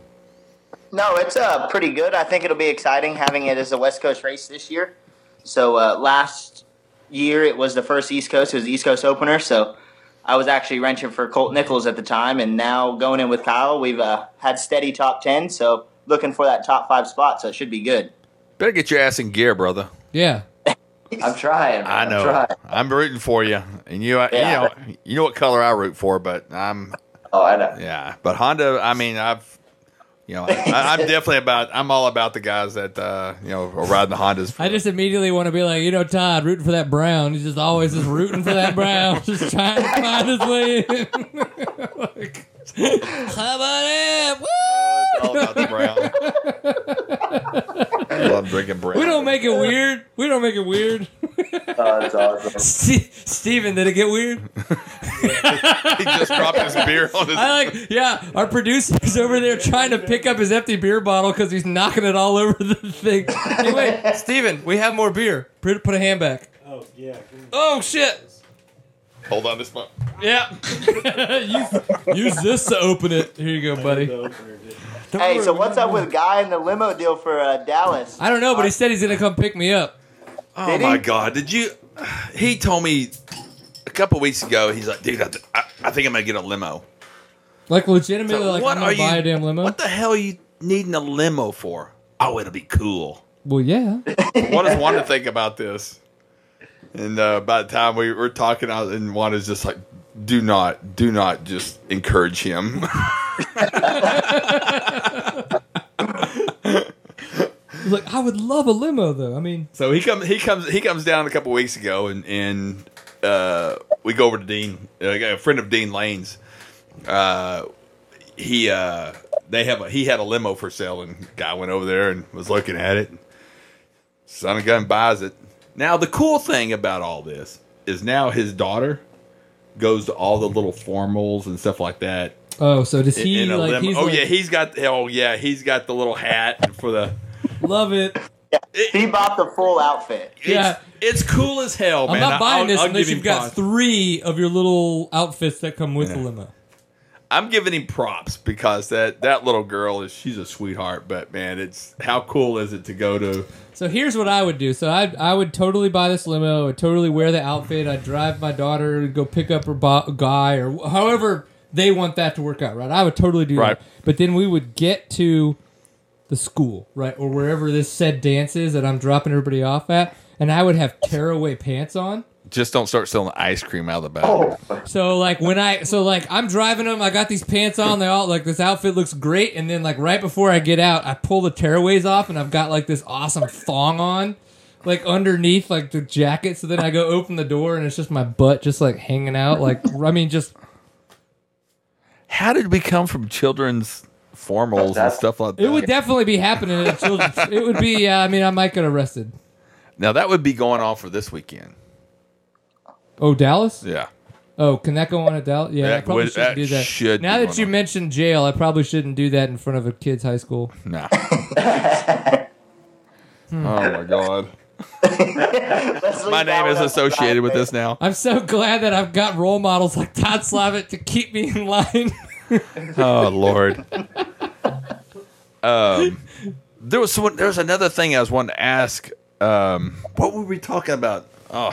No, it's uh, pretty good. I think it'll be exciting having it as a West Coast race this year. So uh, last year it was the first East Coast. It was the East Coast opener. So I was actually wrenching for Colt Nichols at the time, and now going in with Kyle, we've uh, had steady top ten. So looking for that top five spot. So it should be good. Better get your ass in gear, brother. Yeah. *laughs* I'm trying. Man. I know. I'm trying. I'm rooting for you, and you, Yeah. you know, you know what color I root for, but I'm, Oh, I know. yeah. But Honda, I mean, I've, you know, I, I'm definitely about. I'm all about the guys that, uh, you know, are riding the Hondas. I just immediately want to be like, you know, Todd rooting for that Brown. He's just always just rooting for that Brown, *laughs* just trying to find his way in. *laughs* Like, *laughs* How about it? Woo! It's all about the brown. I love drinking brown. We don't make it weird. We don't make it weird. Oh, *laughs* that's awesome. Ste Steven, did it get weird? *laughs* he just dropped his beer on his. I like, yeah, our producer's over there trying to pick up his empty beer bottle because he's knocking it all over the thing. Hey, wait, Steven, we have more beer. Put, put a hand back. Oh yeah. Oh, shit. Hold on, this month. Yeah. *laughs* use, use this to open it. Here you go, buddy. Hey, so what's up with Guy and the limo deal for uh, Dallas? I don't know, but he said he's going to come pick me up. Oh Did he? my god! Did you? He told me a couple weeks ago. He's like, dude, I, th- I, I think I'm gonna get a limo. Like, legitimately, So like, what I'm are going to you? buy a damn limo? What the hell are you needing a limo for? Oh, it'll be cool. well, yeah. *laughs* what does Wanda think about this? And uh, by the time we were talking, I was, and Wanda's just like, do not, do not just encourage him. *laughs* Like, I would love a limo, though. I mean, so he comes, he comes, he comes down a couple weeks ago, and and uh, we go over to Dean, uh, a friend of Dean Lane's. Uh, he uh, they have a he had a limo for sale, and guy went over there and was looking at it. Son of gun buys it. Now the cool thing about all this is now his daughter goes to all the little formals and stuff like that. oh, so does he, in a like, he's oh like, yeah, he's got oh yeah, he's got the little hat for the. love it. He bought the full outfit. It's, Yeah. it's cool as hell, man. I'm not buying I'll- this I'll unless you've got props. three of your little outfits that come with the limo. I'm giving him props because that that little girl is she's a sweetheart. But man, it's how cool is it to go to? So here's what I would do. So I I would totally buy this limo. I would totally wear the outfit. I'd drive my daughter to go pick up her bo- guy or however they want that to work out. Right. I would totally do Right. that. But then we would get to the school, right, or wherever this said dance is that I'm dropping everybody off at, and I would have tearaway pants on. Just don't start selling ice cream out of the back. Oh, So like when I so like I'm driving them, I got these pants on. They all like this outfit looks great, and then like right before I get out, I pull the tearaways off, and I've got like this awesome thong on, like underneath like the jacket. So then I go open the door, and it's just my butt just like hanging out. Like I mean, just How did we come from children's formals and stuff like that? it would definitely be happening at children's. It would be. Uh, I mean, I might get arrested. now that would be going on for this weekend. Oh, Dallas. Yeah. Oh, can that go on at Dallas? Yeah, I That probably would- shouldn't that do that. should now be that going you on. mentioned jail, I probably shouldn't do that in front of a kid's high school. *laughs* Nah. oh my god. Let's My that name one is up associated with this now. I'm so glad that I've got role models like Todd Slavik to keep me in line. *laughs* Oh Lord. Um, there was someone. There was another thing I was wanting to ask. Um, what were we talking about? Oh,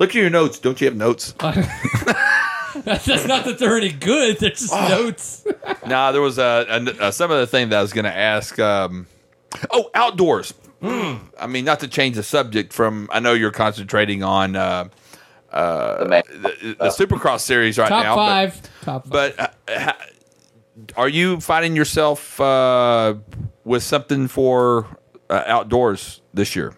look at your notes. Don't you have notes? *laughs* that's, that's not that they're any good. They're just notes. *laughs* nah, there was a, a, a some other thing that I was going to ask. Um, oh, outdoors. I mean, not to change the subject from. I know you're concentrating on uh, the the, the Supercross series right Top now. but- five. Top five. But, uh, ha- are you finding yourself uh, with something for uh, outdoors this year?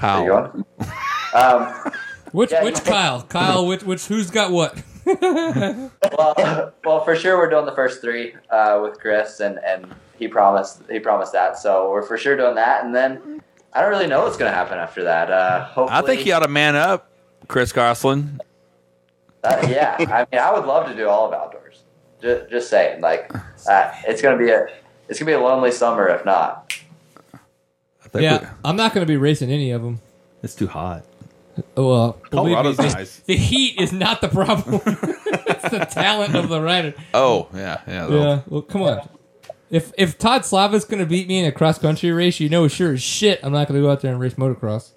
There you Kyle. go. Um, *laughs* which yeah. which Kyle? Kyle, which, which who's got what? *laughs* well, well, for sure we're doing the first three uh, with Chris, and, and he promised he promised that. So we're for sure doing that, and then I don't really know what's going to happen after that. Uh, hopefully, I think you ought to man up, Chris Crossland. Uh, yeah, I mean, I would love to do all of outdoors. Just, just saying, like, uh, it's gonna be a, it's gonna be a lonely summer if not. I think Yeah, I'm not going to be racing any of them. it's too hot. Oh, well, believe me, Colorado's the, nice. *laughs* the heat is not the problem. *laughs* it's the talent of the rider. Oh yeah, yeah. they'll- Yeah. Well, come on. If if Todd Slavik's going to beat me in a cross country race, you know sure as shit I'm not going to go out there and race motocross.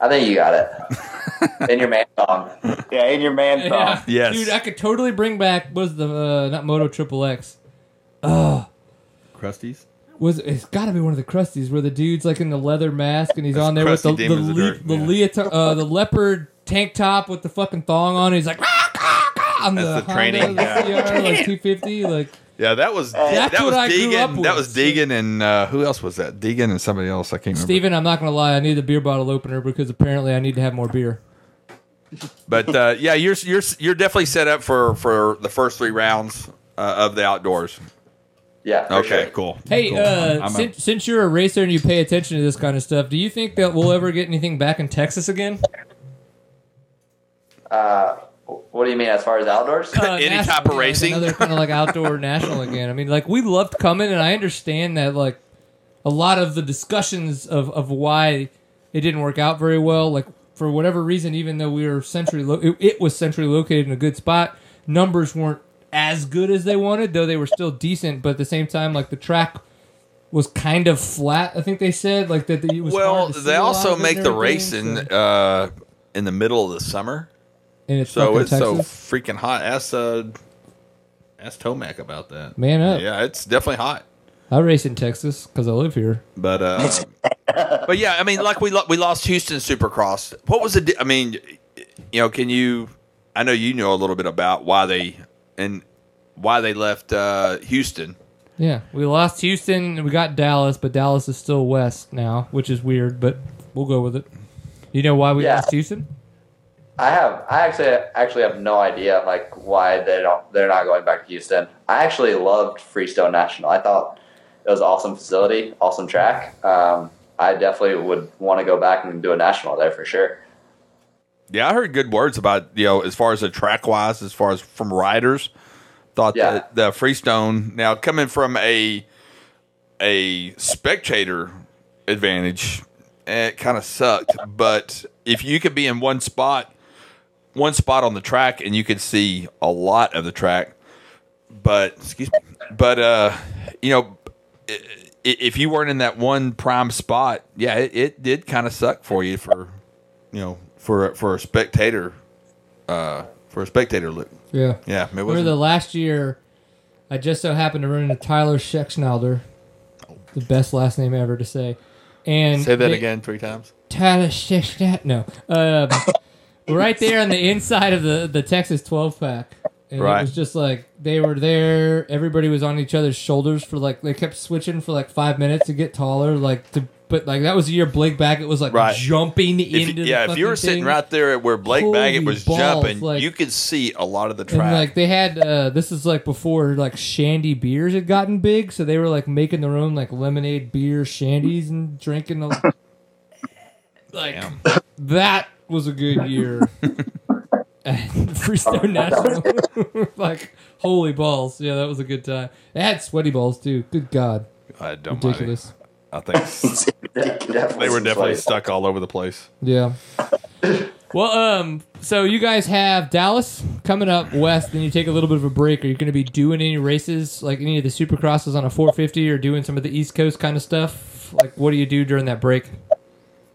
I think you got it. *laughs* In your man song. Yeah, in your man song. Yeah. Yes. Dude, I could totally bring back was the uh, not Moto Triple X. Crusties. Was it's got to be one of the crusties where the dude's like in the leather mask and he's That's on there with the Krusty the, Demons le- Dirt, the, yeah. leota- uh, the leopard tank top with the fucking thong on. He's like "Rah, rah, rah," on That's the, the training, Honda, the yeah. CR, like 250 like Yeah, that was That's that what was I grew up Deegan. That was Deegan and uh, who else was that? Deegan and somebody else. I can't remember. Steven, I'm not going to lie, I need the beer bottle opener because apparently I need to have more beer. But uh, yeah, you're you're you're definitely set up for for the first three rounds uh, of the outdoors. Yeah. Okay, sure. cool. Hey, Cool. uh, I'm a- since, since you're a racer and you pay attention to this kind of stuff, do you think that we'll ever get anything back in Texas again? Uh, what do you mean as far as outdoors? Uh, *laughs* Any national- type of yeah, racing? another kind of like outdoor *laughs* national again. I mean, like we loved coming, and I understand that like a lot of the discussions of of why it didn't work out very well, like for whatever reason, even though we were centrally lo- it, it was centrally located in a good spot, numbers weren't as good as they wanted, though they were still decent. But at the same time, like the track was kind of flat. I think they said like that. It was well, hard to they also make the everything, racing so- uh, in the middle of the summer, and it's so fucking it's so freaking hot. Ask uh, ask Tomac about that. Man up. Yeah, it's definitely hot. I race in Texas because I live here. But uh, *laughs* but yeah, I mean, like we lo- we lost Houston Supercross. What was the? di- I mean, you know, can you? I know you know a little bit about why they and why they left uh, Houston. Yeah, we lost Houston. and We got Dallas, but Dallas is still west now, which is weird. But we'll go with it. You know why we Yeah. lost Houston? I have. I actually actually have no idea like why they don't. They're not going back to Houston. I actually loved Freestone National. I thought it was an awesome facility, awesome track. Um, I definitely would want to go back and do a national there for sure. Yeah, I heard good words about you know as far as the track wise, as far as from riders. Thought Yeah. that the Freestone now coming from a a spectator advantage, it kind of sucked. But if you could be in one spot, one spot on the track, and you could see a lot of the track, but excuse me, but uh, you know, if you weren't in that one prime spot, yeah, it, it did kind of suck for you for you know for for a spectator uh for a spectator look. Yeah. Yeah, it Remember the last year, I just so happened to run into Tyler Scheckschnauder, the best last name ever to say. And Say that they- again three times. Tyler Scheckschnauder. No. Um, right there on the inside of the, the Texas 12 pack. And Right. it was just like they were there. Everybody was on each other's shoulders for like they kept switching for like five minutes to get taller. Like to but like that was the year Blake Baggett was like Right. jumping If you- into the yeah, if you were sitting thing. right there at where Blake Holy Baggett was balls, jumping, like- you could see a lot of the And track. like they had, uh, this is like before like shandy beers had gotten big, so they were like making their own like lemonade beer shandies and drinking them. *laughs* like that was a good year. And *laughs* *laughs* Freestone National, like holy balls, yeah, that was a good time. They had sweaty balls too. Good God, I don't mind ridiculous. I think *laughs* they were definitely stuck all over the place. Yeah. *laughs* Well, um, so you guys have Dallas coming up west, then you take a little bit of a break. Are you going to be doing any races, like any of the supercrosses on a 450 or doing some of the East Coast kind of stuff? Like, what do you do during that break?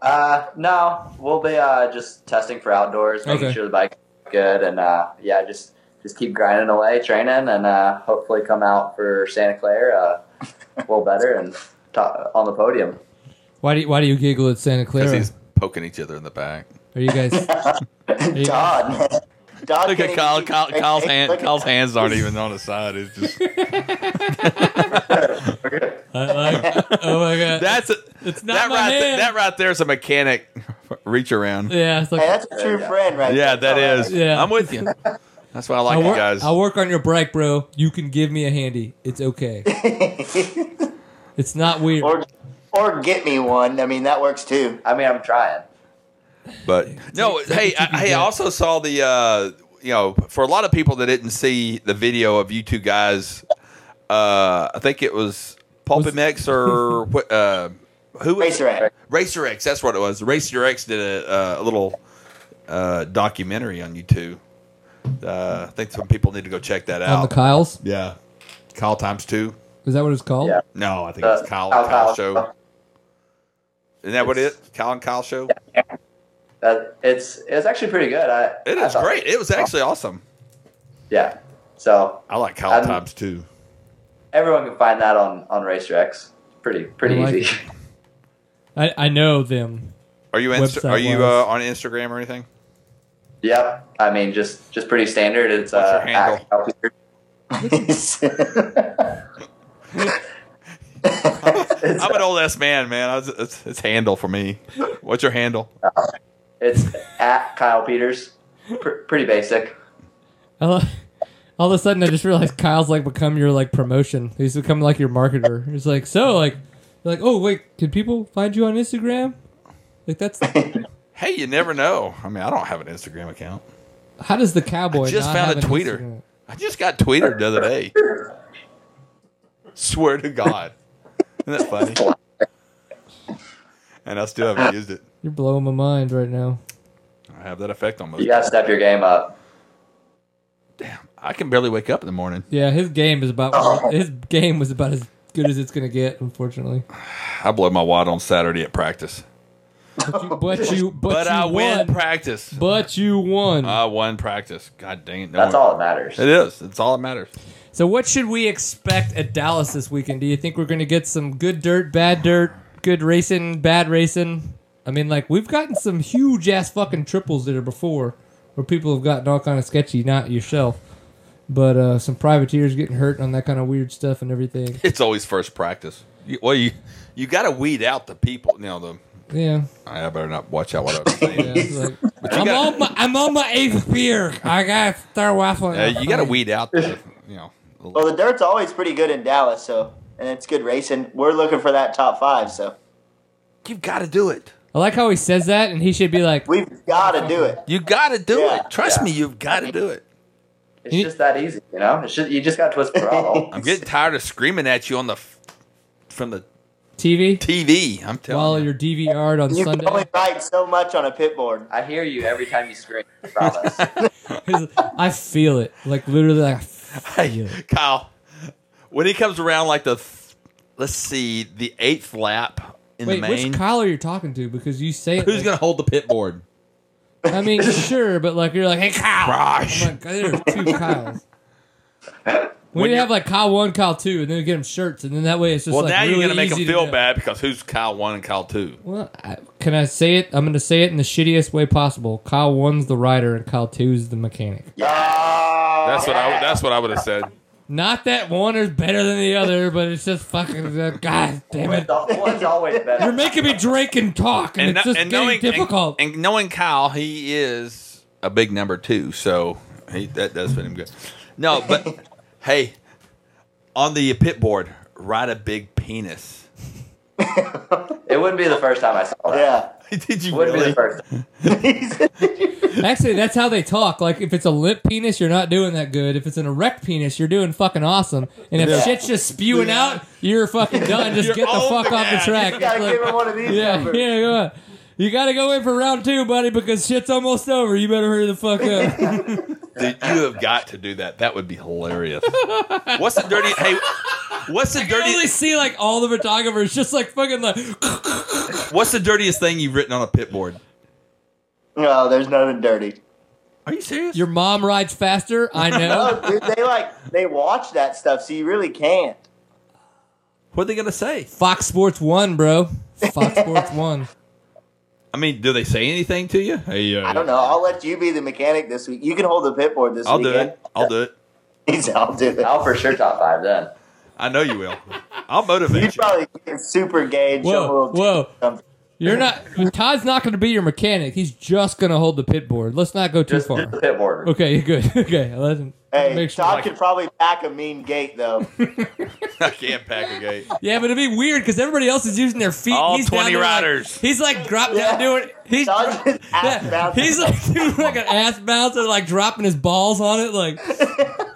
Uh, no, we'll be uh, just testing for outdoors, making Okay. sure the bike's good, and uh, yeah, just just keep grinding away, training, and uh, hopefully come out for Santa Clara uh, a little better and top, on the podium. Why do you, why do you giggle at Santa Clara? Because Clara? he's poking each other in the back. Are you guys? you- *laughs* Todd, man. Todd Look can't at Kyle, Kyle, Kyle's, hey, hand, look at- Kyle's hands aren't even on his side. It's just *laughs* like- oh my god, that's a, it's not that my right. th- hand. that right there is a mechanic reach around. yeah, it's like Hey, that's a true friend, right? Yeah, there. that is. Yeah. I'm with you. That's why I like I'll you work, guys. I'll work on your bike, bro. You can give me a handy. It's okay. *laughs* it's not weird. Or, or get me one. I mean, that works too. I mean, I'm trying. But no, hey, I, hey, I also saw the uh, you know for a lot of people that didn't see the video of you two guys, uh, I think it was Pulpy Was- Mix or *laughs* what, uh, Who Racer X. Racer X. That's what it was. Racer X did a, uh, a little uh, documentary on YouTube. Uh, I think some people need to go check that On out. the Kyles. yeah, Kyle times two. Is that what it's called? Yeah. No, I think Uh, it's Kyle Kyle- and Kyle, Kyle. show. Isn't that what it is? Kyle and Kyle show. That it's it's actually pretty good. I It I is great. It was actually awesome. Yeah. So I like Kyle I'm- times two. everyone can find that on on Racer X. Pretty pretty I like easy. I, I know them. Are you Insta- are you uh, on Instagram or anything? yep. I mean, just just pretty standard. It's What's uh, your handle? *laughs* *laughs* *laughs* at Kyle I'm an old ass man, man. I was, it's, it's handle for me. What's your handle? Uh, it's at Kyle Peters. Pr- pretty basic. I lo- All of a sudden, I just realized Kyle's like become your like promotion. He's become like your marketer. He's like, so like, like, oh wait, can people find you on Instagram? Like that's *laughs* Hey, you never know. I mean, I don't have an Instagram account. how does the cowboy I just not found have a an tweeter. Instagram? I just got tweeted the other day. *laughs* Swear to God. *laughs* Isn't that funny? And I still haven't used it. You're blowing my mind right now. I have that effect on me. You gotta step your game up. Damn, I can barely wake up in the morning. Yeah, his game is about *laughs* his game was about as good as it's gonna get. Unfortunately, I blow my wad on Saturday at practice. but you, but *laughs* you, but, But, you I win won. practice. But you won. I won practice. God dang it. No That's one- all that matters. It is. It's all that matters. So, what should we expect at Dallas this weekend? Do you think we're going to get some good dirt, bad dirt, good racing, bad racing? I mean, like we've gotten some huge ass fucking triples there before, where people have gotten all kind of sketchy. Not yourself, but uh, some privateers getting hurt on that kind of weird stuff and everything. It's always first practice. You, well, you you got to weed out the people. You know, the Yeah, I better not watch out what I'm saying. it's like, *laughs* I'm got on my I'm on my eighth beer. I got to start waffling. uh, you got to weed out the you know. The- Well, the dirt's always pretty good in Dallas, so and it's good racing. We're looking for that top five, so You've got to do it. I like how he says that, and he should be like, we've got to do it. You got to do Yeah, it. Trust yeah. me, you've got to do it. It's You- just that easy, you know. It's just, you just got to twist the *laughs* throttle. I'm getting tired of screaming at you on the from the TV TV. I'm telling while you. you're DVR'd on You can Sunday. only write so much on a pit board. I hear you every time you scream. I *laughs* I feel it, like literally. Like, I feel Hey, it. *laughs* Kyle, when he comes around like the, th- let's see, the eighth lap in Wait, the main, which Kyle are you talking to? Because you say it. who's like- going to hold the pit board? I mean, *laughs* sure, but like you're like, hey Kyle. Gosh. I'm like, there's two *laughs* Kyles. We When need to you- have like Kyle one, Kyle two, and then we get them shirts, and then that way it's just Well, like now really you're going to make easy him to feel know. bad because who's Kyle one and Kyle two? Well, I, can I say it? I'm going to say it in the shittiest way possible. Kyle one's the rider, and Kyle two's the mechanic. That's what I. That's what I would have said. Not that one is better than the other, but it's just fucking. Uh, God damn it! One's one's always better. You're making me drink and talk, and, it's kno- just getting difficult. And, and knowing Kyle, he is a big number two, so he, that does fit him good. No, but *laughs* hey, on the pit board, ride a big penis. *laughs* It wouldn't be the first time I saw that. Yeah. *laughs* Did you Wouldn't be the first. Time. *laughs* Actually, that's how they talk. Like, if it's a limp penis, you're not doing that good. If it's an erect penis, you're doing fucking awesome. And if Yeah. shit's just spewing out, you're fucking done. Just You're get the on fuck the off the gas. track. You gotta It's like- give him one of these yeah, numbers. yeah, go on. You gotta go in for round two, buddy, because shit's almost over. You better hurry the fuck up. *laughs* Dude, you have got to do that. That would be hilarious. What's the dirty? Hey, what's the I can only dirty? see like all the photographers just like fucking like. *laughs* What's the dirtiest thing you've written on a pit board? No, there's nothing dirty. Are you serious? Your mom rides faster. I *laughs* know. No, dude, they like they watch that stuff, so you really can't. what are they gonna say? Fox Sports One, bro. Fox Sports One. I mean, do they say anything to you? Hey, uh, I don't know. I'll let you be the mechanic this week. You can hold the pit board this week. I'll do it. I'll do it. *laughs* He's I'll do it. I'll for sure top five then. I know you will. I'll motivate You'd you. probably get super gay and Whoa, little whoa. Something. You're not. Todd's not going to be your mechanic. He's just going to hold the pit board. Let's not go too Just, far. just the pit board. Okay, good. *laughs* Okay, let's Hey, make sure. Todd could probably pack a mean gate though. *laughs* I can't pack a gate. *laughs* Yeah, but it'd be weird because everybody else is using their feet. All he's down 20 there like- riders. he's like drop down Yeah. doing. He's Todd's just ass yeah, bouncing. he's like doing like an ass bouncer, like dropping his balls on it. Like,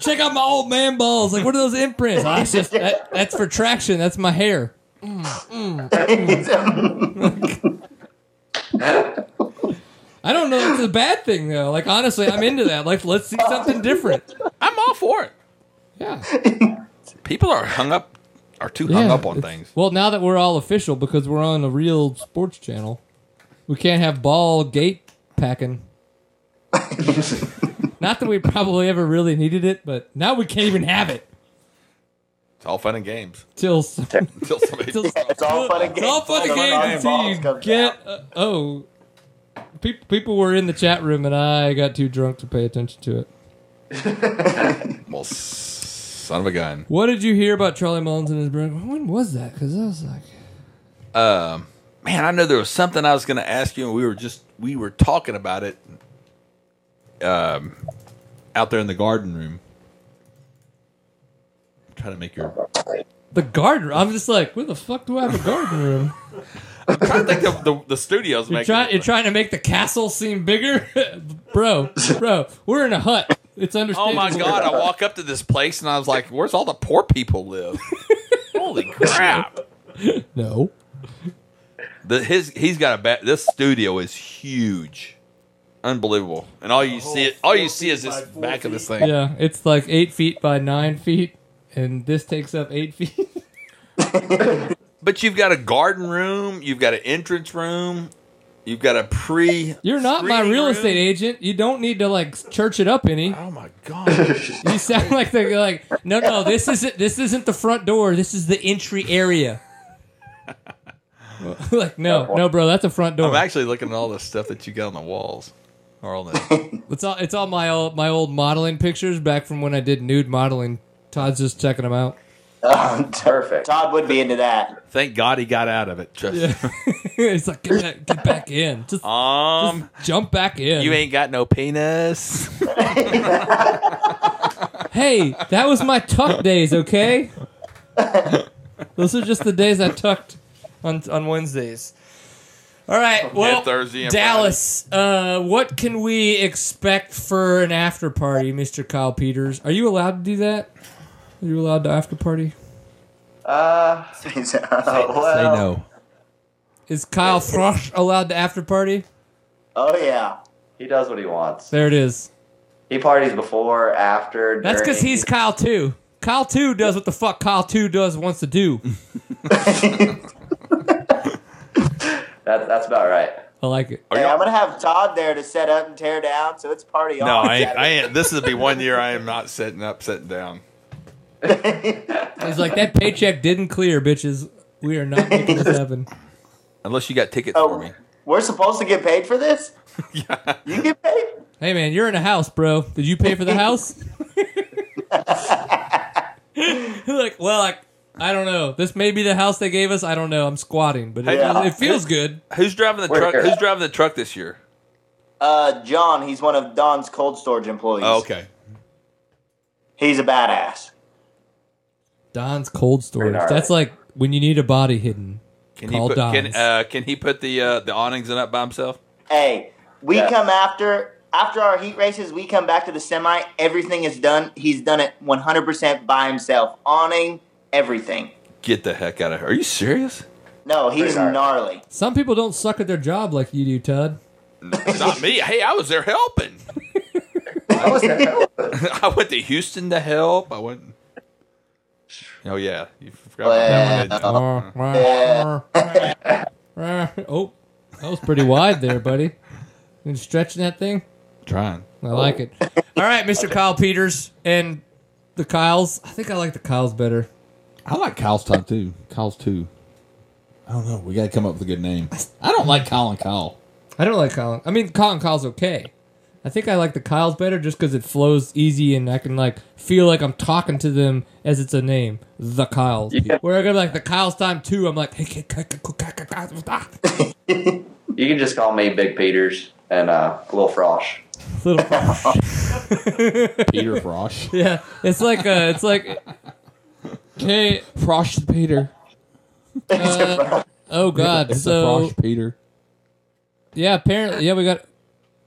check out my old man balls. Like, what are those imprints? Oh, that's just that, that's for traction. That's my hair. I don't know. If it's a bad thing though. Like honestly, I'm into that. Like let's see something different. I'm all for it. Yeah. People are hung up, are too hung Yeah, up on things. Well, now that we're all official because we're on a real sports channel, we can't have ball gate packing. *laughs* Not that we probably ever really needed it, but now we can't even have it It's all fun and games till some, until *laughs* somebody. till It's all fun and It's all fun and Till games until you get. Uh, oh, people people were in the chat room and I got too drunk to pay attention to it. *laughs* well, son of a gun. What did you hear about Charlie Mullins and his brother? When was that? Because I was like, Um, man, I know there was something I was going to ask you, and we were just we were talking about it. Um, out there in the garden room. Try to make your. the garden. I'm just like, where the fuck do I have a garden room? *laughs* I'm trying to think of the the studios You're making. trying. You're trying to make the castle seem bigger, *laughs* bro. Bro, we're in a hut. It's Oh my god! I walk up to this place and I was like, "Where's all the poor people live?" *laughs* Holy crap! No. The, his he's got a bad. This studio is huge, unbelievable, and all you see all you see is this back of this thing. Yeah, it's like eight feet by nine feet, and this takes up eight feet. *laughs* But you've got a garden room, you've got an entrance room, you've got a pre. You're not my real room. estate agent. You don't need to like church it up any. Oh my god! *laughs* You sound like they're like no no this isn't this isn't the front door. This is the entry area. *laughs* like no no bro, that's a front door. I'm actually looking at all the stuff that you got on the walls, or on the. It's all it's all my old my old modeling pictures back from when I did nude modeling. Todd's just checking them out. *laughs* Perfect. Todd would be into that. Thank God he got out of it. Just, Yeah, *laughs* it's like get back, get back in, just, um, jump back in. you ain't got no penis. *laughs* Hey, that was my tuck days, okay? Those are just the days I tucked on on Wednesdays. All right, well, Thursday and Dallas, uh, what can we expect for an after party, Mister Kyle Peters? Are you allowed to do that? Are you allowed to after party? Uh, *laughs* well, Say no. Is Kyle Frost allowed to after party? Oh yeah. he does what he wants. There it is. He parties before, after. That's because he's Kyle too. Kyle two does what the fuck Kyle two does wants to do. *laughs* That, that's about right. I like it. Are Hey, I'm gonna have Todd there to set up and tear down, so it's party on. No, I ain't, I ain't. This will be one year I am not setting up, sitting down. He's like that paycheck didn't clear, bitches. We are not making this happen. Unless you got tickets Oh. for me. We're supposed to get paid for this. *laughs* You get paid. Hey man, you're in a house, bro. Did you pay for the house? *laughs* *laughs* like, well, like, I don't know. This may be the house they gave us. I don't know. I'm squatting, but it, Yeah. it feels good. Who's driving the Where- truck? Who's driving the truck this year? Uh, John, he's one of Don's cold storage employees. Oh, okay. He's a badass. Don's cold storage. Pretty That's like when you need a body hidden. Can he Call put, can, uh, can he put the uh, the awnings in up by himself? Hey, we Yeah. come after after our heat races. We come back to the semi. Everything is done. He's done it 100% by himself. Awning, everything. Get the heck out of here! Are you serious? No, he's Pretty gnarly. gnarly. Some people don't suck at their job like you do, Todd. Not *laughs* me. Hey, I was there helping. I was there. *laughs* I went to Houston to help. I went. Oh yeah, you forgot about that one. Uh-huh. *laughs* oh, that was pretty wide there, buddy. You stretching that thing? Trying. I like it. All right, Mr. Kyle Peters and the Kyles. I think I like the Kyles better. I like Kyle's time too. Kyle's too. I don't know. We got to come up with a good name. I don't like Colin Kyle. I don't like Colin. I mean, Colin Kyle's okay. I think I like the Kyles better just because it flows easy and I can like feel like I'm talking to them as it's a name, the Kyles. Where I go like the Kyles time too, I'm like, hey, k- k- k- k- k- k- You can just call me Big Peters and uh, Lil Frosh. little. *laughs* Frosh. *laughs* Peter Frosh. yeah, it's like uh, it's like. Okay. Frosh Peter. *laughs* Uh, oh God. It's So a Frosh Peter. yeah, apparently yeah we got.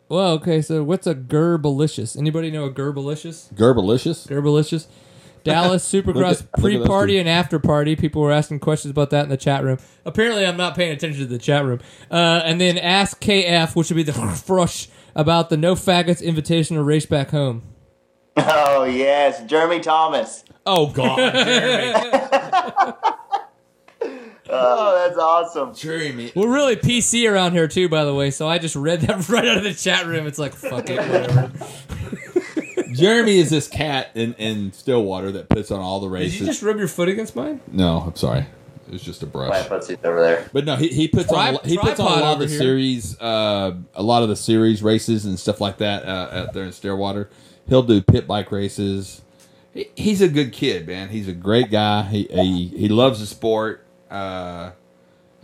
Well, okay. So what's a gerbalicious? Anybody know a gerbalicious? Gerbalicious. Gerbalicious. Dallas *laughs* Supercross at- look at those pre-party two. and after party. People were asking questions about that in the chat room. Apparently, I'm not paying attention to the chat room. Uh, and then ask KF, which would be the *laughs* frush about the No Faggots Invitational race back home. Oh yes, Jeremy Thomas. Oh God, Jeremy. *laughs* Oh, that's awesome. Jeremy. We're really PC around here too, by the way. So I just read that *laughs* right out of the chat room. It's like fuck it, whatever. *laughs* Jeremy is this cat in, in Stillwater that puts on all the Did races. you just rub your foot against mine? No, I'm sorry. It was just a brush. My footseat's over there. But no, he, he puts Tri- on he puts on a tripod lot of over the here. series, uh, a lot of the series races and stuff like that uh, out there in Stillwater. He'll do pit bike races. He, he's a good kid, man. He's a great guy. He he, he loves the sport. Uh,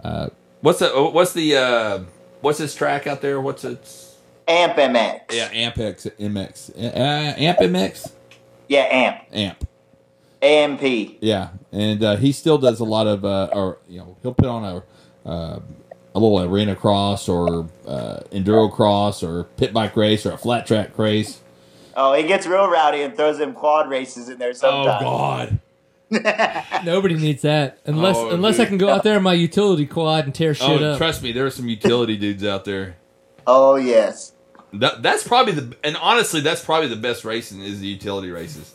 uh, what's the what's the uh, what's his track out there? What's its Amp MX. yeah Ampex MX uh, Amp MX Yeah, Amp. Amp. AMP. Yeah, and uh, he still does a lot of, uh, or you know, he'll put on a uh, a little arena cross or uh, enduro cross or pit bike race or a flat track race. Oh, he gets real rowdy and throws them quad races in there sometimes. Oh God! *laughs* Nobody needs that unless Oh, unless I dude. can go out there in my utility quad and tear oh, shit Oh, up. trust me, there are some utility dudes out there. Oh yes. That, that's probably the, and honestly, that's probably the best racing is the utility races.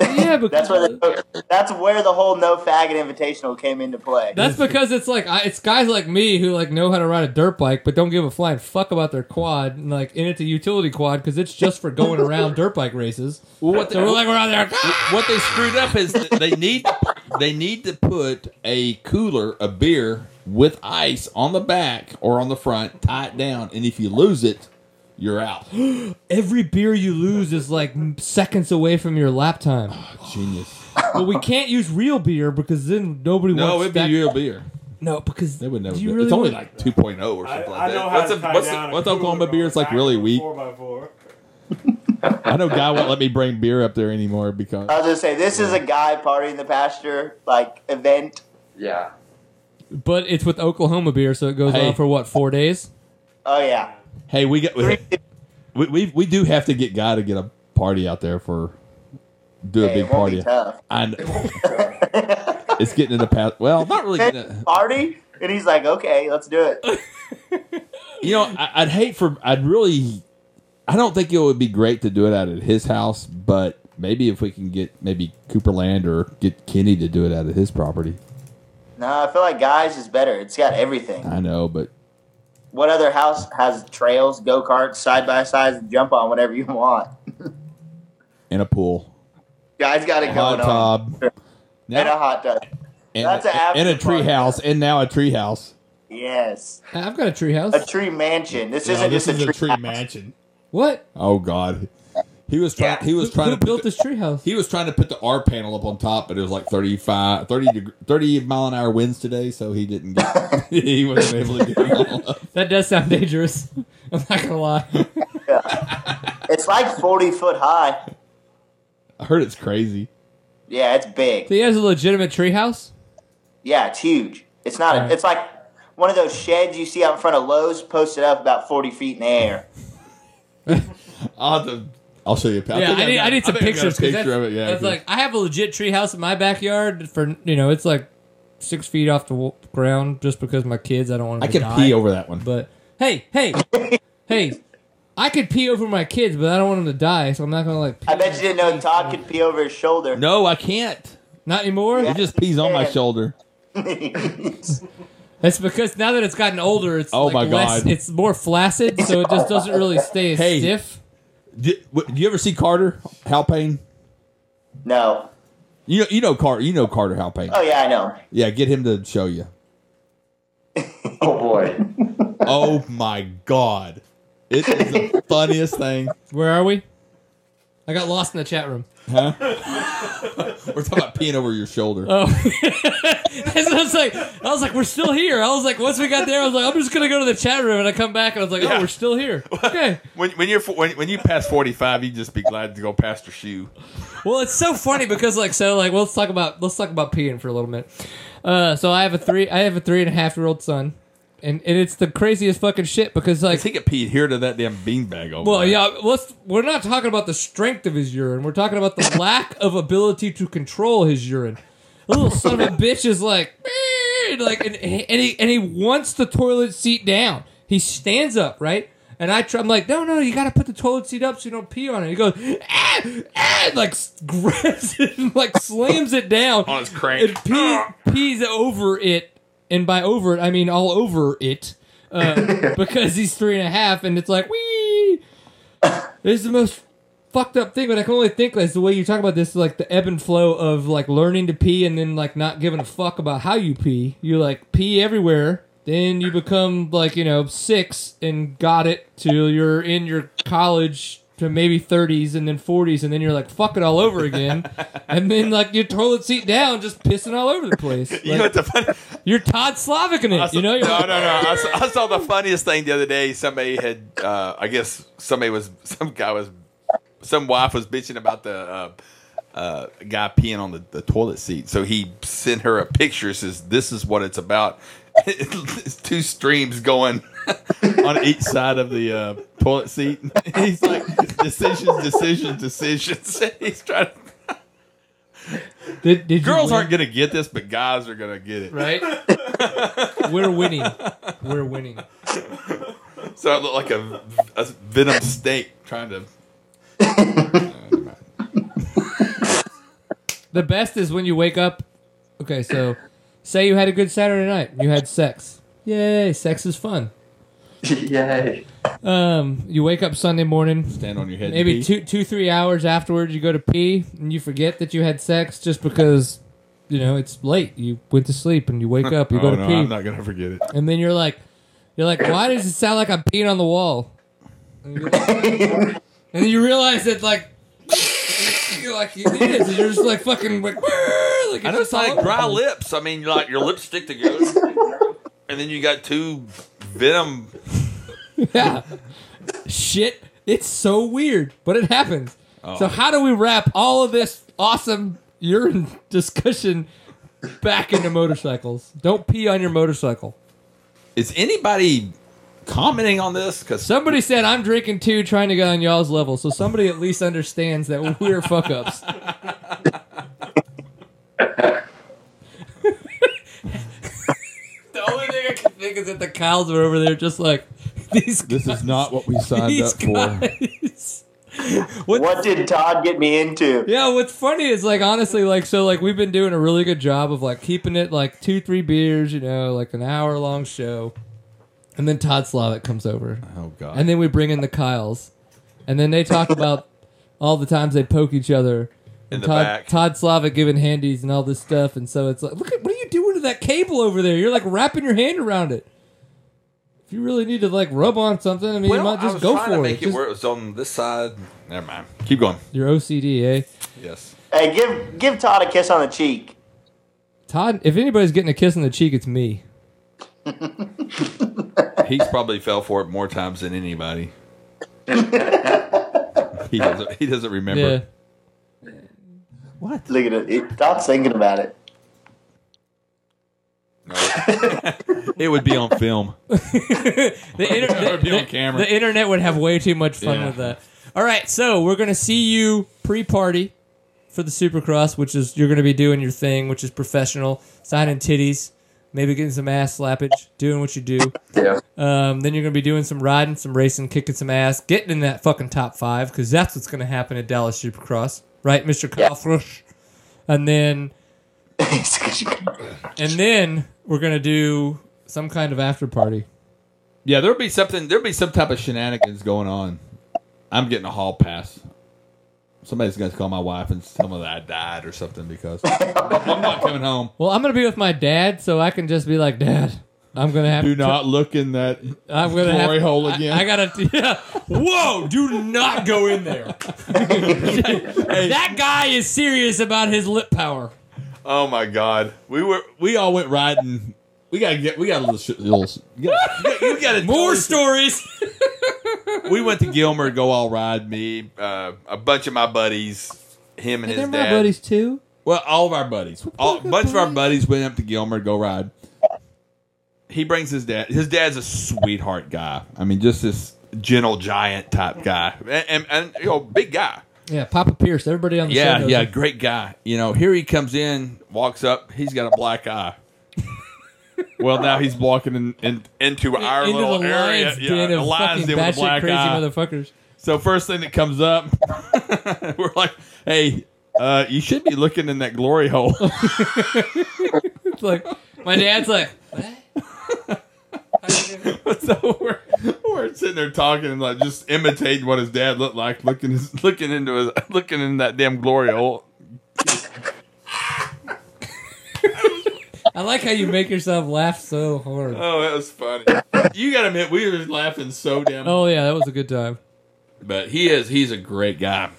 Yeah, because *laughs* That's where the, that's where the whole no faggot invitational came into play. That's because it's like I, it's guys like me who like know how to ride a dirt bike, but don't give a flying fuck about their quad and like in it's a utility quad because it's just for going around dirt bike races. Well, what So we're like we're out there. what they screwed up is they need they need to put a cooler, a beer with ice on the back or on the front, tie it down, and if you lose it, you're out. *gasps* Every beer you lose is like seconds away from your lap time. Ah, genius. but we *laughs* can't use real beer because then nobody No, wants it'd be real beer. No, because They would never. do Do you it. really it's only like 2.0 or something I like know that. how What's to the what's down a what's Oklahoma beer? It's like really weak. Four by four. *laughs* I know guy won't let me bring beer up there anymore because I was gonna say this is a guy party in the pasture like event. Yeah. but it's with Oklahoma beer, so it goes Hey. on for what four days? Oh yeah. Hey, we got we, we we we do have to get guy to get a party out there for do a Hey, big it party. tough. I know. *laughs* it's getting in the past. Well, not really. Getting in, Party, and he's like, "Okay, let's do it." *laughs* you know, I, I'd hate for. I'd really. I don't think it would be great to do it out at his house, but maybe if we can get maybe Cooper Land or get Kenny to do it out of his property. No, I feel like guys is better. It's got everything. I know, but What other house has trails, go karts, side by sides, jump on whatever you want? *laughs* in a pool, Guys got it hot going on. tub, *laughs* And a hot tub. and, That's an and a after tree party. house, and now a tree house. Yes, I've got a treehouse. a tree mansion. This No, isn't this just is a tree. house. mansion. What? Oh God, he was trying. Yeah. He was Who, trying who to build built the- this treehouse? He was trying to put the R panel up on top, but it was like 35, 30, 30 mile an hour winds today, so he didn't get. *laughs* he wasn't able to get it all up. That does sound dangerous. *laughs* I'm not gonna lie. Yeah. It's like forty foot high. I heard it's crazy. Yeah, it's big. So he has a legitimate treehouse. Yeah, it's huge. It's not. Alright. A, it's like one of those sheds you see out in front of Lowe's, posted up about forty feet in the air. *laughs* I'll, have to, I'll show you. a pic- yeah, I I've need, got- I need some think I've got a pictures. 'cause picture that's, of it. Yeah, that's 'cause- like I have a legit treehouse in my backyard. For you know, it's like six feet off the ground, just because my kids. I don't want I can to die. I can pee over that one. But hey, hey, *laughs* hey, I could pee over my kids, but I don't want them to die, so I'm not gonna like. Pee I bet you didn't know Todd could pee over his shoulder. No, I can't. Not anymore. He just pees on my shoulder. *laughs* That's because now that it's gotten older, it's Oh like my less, God. it's more flaccid, so it just doesn't really stay as Hey. stiff. Do, what- do you ever see Carter Halpane? no. You know, you know Carter. You know Carter Halpane. Oh yeah, I know. Yeah, get him to show you. *laughs* Oh boy. *laughs* Oh my god, it is the *laughs* funniest thing. Where are we? I got lost in the chat room. Huh? *laughs* We're talking about peeing over your shoulder. Oh, *laughs* That's I was like. I was like, we're still here. I was like, once we got there, I was like, I'm just gonna go to the chat room, and I come back, and I was like, oh, Yeah. we're still here. *laughs* Okay. When, when you're when, when you pass 45, you just be glad to go past your shoe. Well, it's so funny because like so like well, let's talk about let's talk about peeing for a little bit. Uh, so I have a three I have a three and a half year old son. And, and it's the craziest fucking shit because like he could pee here to that damn beanbag over well there. yeah let's we're not talking about the strength of his urine we're talking about the *laughs* lack of ability to control his urine the little son of a *laughs* bitch is like like and, and he and he wants the toilet seat down he stands up right and I try, I'm like, no, no, you got to put the toilet seat up so you don't pee on it. He goes, ah, ah, and like *laughs* grabs it and like slams it down On his crank. and pee, pees over it, and by over it I mean all over it, uh, *laughs* because he's three and a half, and it's like wee. is the most fucked up thing, but I can only think like the way you talk about this, like the ebb and flow of like learning to pee and then like not giving a fuck about how you pee. You like pee everywhere. Then you become like you know six and got it till you're in your college to maybe 30s and then 40s and then you're like fuck it all over again *laughs* and then like your toilet seat down just pissing all over the place *laughs* You know Like, what the funny? you're Todd Slavik in it you know you're no, no, no. I saw, I saw the funniest thing the other day. Somebody had, uh, I guess, somebody was, *laughs* some guy was, some wife was bitching about the uh, uh, guy peeing on the, the toilet seat. So he sent her a picture. Says, "This is what it's about." it's two streams going *laughs* on each side of the uh, toilet seat. *laughs* He's like, decisions, decisions, decisions. *laughs* He's trying. To, did, did girls aren't gonna get this, but guys are gonna get it. right we're winning we're winning So I look like a, a venom snake trying to. The best is when you wake up. Okay, so say you had a good Saturday night. You had sex. Yay, sex is fun. *laughs* Yay. Um, you wake up Sunday morning. Stand on your head. Maybe and pee. two, two, three hours afterwards, you go to pee and you forget that you had sex just because, you know, it's late. You went to sleep and you wake *laughs* up, you go oh, to no, pee, I'm not gonna forget it. and then you're like, you're like, why does it sound like I'm peeing on the wall? And, you're like- *laughs* and then you realize that like, you're like it is. And you're just like fucking like, like I know it's like dry lips. I mean, like your lips stick together, and then you got two venom. Yeah. *laughs* Shit. It's so weird, but it happens. Oh. So how do we wrap all of this awesome urine *laughs* discussion back into motorcycles? Don't pee on your motorcycle. Is anybody commenting on this? Because Somebody said I'm drinking too, trying to get on y'all's level, so somebody at least understands that we're fuck ups. *laughs* the only thing I can think is that the cows are over there just like *laughs* these This is not what we signed these up for. *laughs* What What did Todd get me into? Yeah, what's funny is like honestly, like so, like we've been doing a really good job of like keeping it like two, three beers, you know, like an hour long show, and then Todd Slavik comes over, Oh god. and then we bring in the Kyles, and then they talk about *laughs* all the times they poke each other. In and the Todd, back. Todd Slavik giving handies and all this stuff, and so it's like, look at what are you doing to that cable over there? You're like wrapping your hand around it. If you really need to like rub on something, I mean, you might just go trying for to it. make it Just- where it was on this side. Never mind. Keep going. Your OCD, eh? Yes. Hey, give give Todd a kiss on the cheek. Todd, if anybody's getting a kiss on the cheek, it's me. *laughs* He's probably fell for it more times than anybody. *laughs* he doesn't. He doesn't remember. Yeah. Look at it. it. Todd's thinking about it. *laughs* it would be on film. *laughs* The, inter- That would be on camera. the internet would have way too much fun Yeah. with that. All right, so we're gonna see you pre-party for the Supercross, which is you're gonna be doing your thing, which is professional, signing titties, maybe getting some ass slappage, doing what you do. Yeah. Um, then you're gonna be doing some riding, some racing, kicking some ass, getting in that fucking top five because that's what's gonna happen at Dallas Supercross, right, Mister Kyle Yeah. Thrush? And then *laughs* and then we're gonna do some kind of after party. Yeah, there'll be something. There'll be some type of shenanigans going on. I'm getting a hall pass. Somebody's going to call my wife and tell me that I died or something because I'm not coming home. Well, I'm gonna be with my dad, so I can just be like, Dad, I'm gonna have Do to. not look in that I'm gonna glory have hole I- again. I, gotta. *laughs* Yeah. Whoa! Do not go in there. *laughs* that guy is serious about his lip power. Oh my God. we were. We all went riding. We gotta get. We got a little. sh- little you gotta, you gotta More stories. *laughs* We went to Gilmer to go all ride. Me, uh, a bunch of my buddies, him and They're his my buddies too. Well, all of our buddies, all, a bunch of our buddies went up to Gilmer to go ride. he brings his dad. His dad's a sweetheart guy. I mean, just this gentle giant type guy, and, and, and you know, big guy. Yeah, Papa Pierce. Everybody on the show. Yeah, yeah, great guy. You know, here he comes in, walks up. He's got a black eye. Well, now he's walking in, in, into our Into little the area. lion's yeah, den the of lion's fucking den with a batshit black crazy eye. motherfuckers. So first thing that comes up, *laughs* we're like, "Hey, uh, you should be looking in that glory hole." *laughs* It's like my dad's like, *laughs* so we're, we're sitting there talking and like just imitating what his dad looked like, looking his, looking into his looking in that damn glory hole. I like how you make yourself laugh so hard. Oh, that was funny. you gotta admit, we were laughing so damn. Oh yeah, that was a good time. But he is he's a great guy.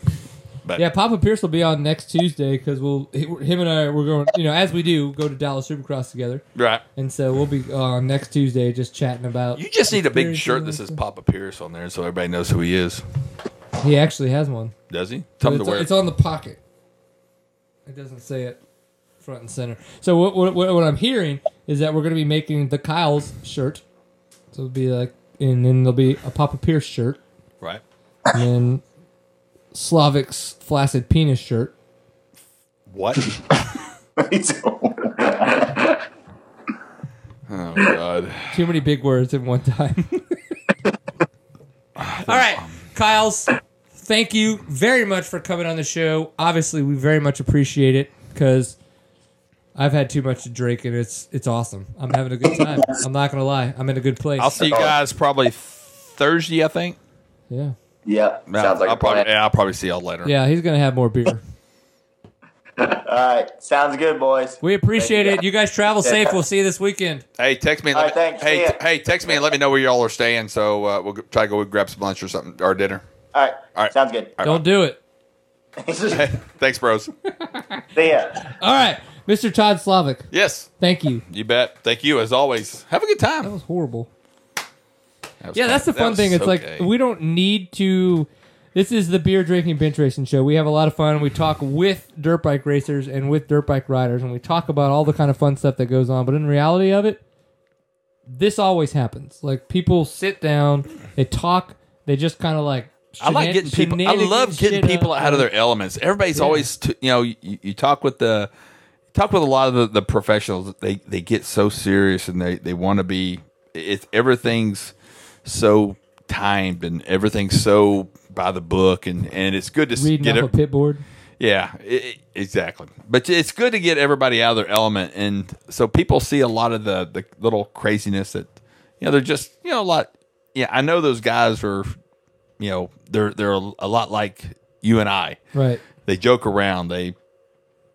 But Yeah, Papa Pierce will be on next Tuesday because we'll him and I we're going you know as we do go to Dallas Supercross together, right. and so we'll be on next Tuesday just chatting about. You just need a big shirt that says. Papa Pierce on there so everybody knows who he is. He actually has one. Does he? Tell him to wear it's on the pocket. It doesn't say it front and center. So what, what, what what I'm hearing is that we're going to be making the Kyle's shirt. So it'll be like, and then there'll be a Papa Pierce shirt, Right. and then Slavik's flaccid penis shirt. What? *laughs* *laughs* oh God. Too many big words in one time. *laughs* Ah, All right, um, Kyle's. Thank you very much for coming on the show. Obviously, we very much appreciate it because I've had too much to drink and it's it's awesome. I'm having a good time. I'm not gonna lie. I'm in a good place. I'll see you guys probably Thursday, I think. yeah, Yep. Sounds like I'll a probably, plan. yeah, I'll probably see y'all later. yeah. He's gonna have more beer. *laughs* All right, sounds good, boys. We appreciate Thank it. You guys travel safe. We'll see you this weekend. Hey, text me. And All let right, me thanks. hey, t- hey, text me and let me know where y'all are staying. So uh, we'll g- try to go grab some lunch or something or dinner. All right, All right. sounds good. Don't do it. *laughs* Hey, thanks, bros. *laughs* See ya. All right, Mr. Todd Slavik. yes, Thank you. you bet. Thank you as always. Have a good time. That was horrible. That was Yeah, that's the That fun was thing. It's okay. like we don't need to. This is the beer drinking bench racing show. We have a lot of fun. We talk with dirt bike racers and with dirt bike riders, and we talk about all the kind of fun stuff that goes on. But in reality of it, this always happens. Like people sit down, they talk, they just kind of like. I like shenan- getting people. I love getting shit people up. out of their elements. Everybody's always, t- you know, you, you talk with the talk with a lot of the, the professionals. They they get so serious and they they want to be. It's everything's so timed and everything's so by the book and and it's good to reading get it. a pit board. Yeah, i i exactly. But it's good to get everybody out of their element, and so people see a lot of the the little craziness that you know they're just you know a lot. Yeah, I know those guys are, you know, they're they're a, a lot like you and I. Right. They joke around. They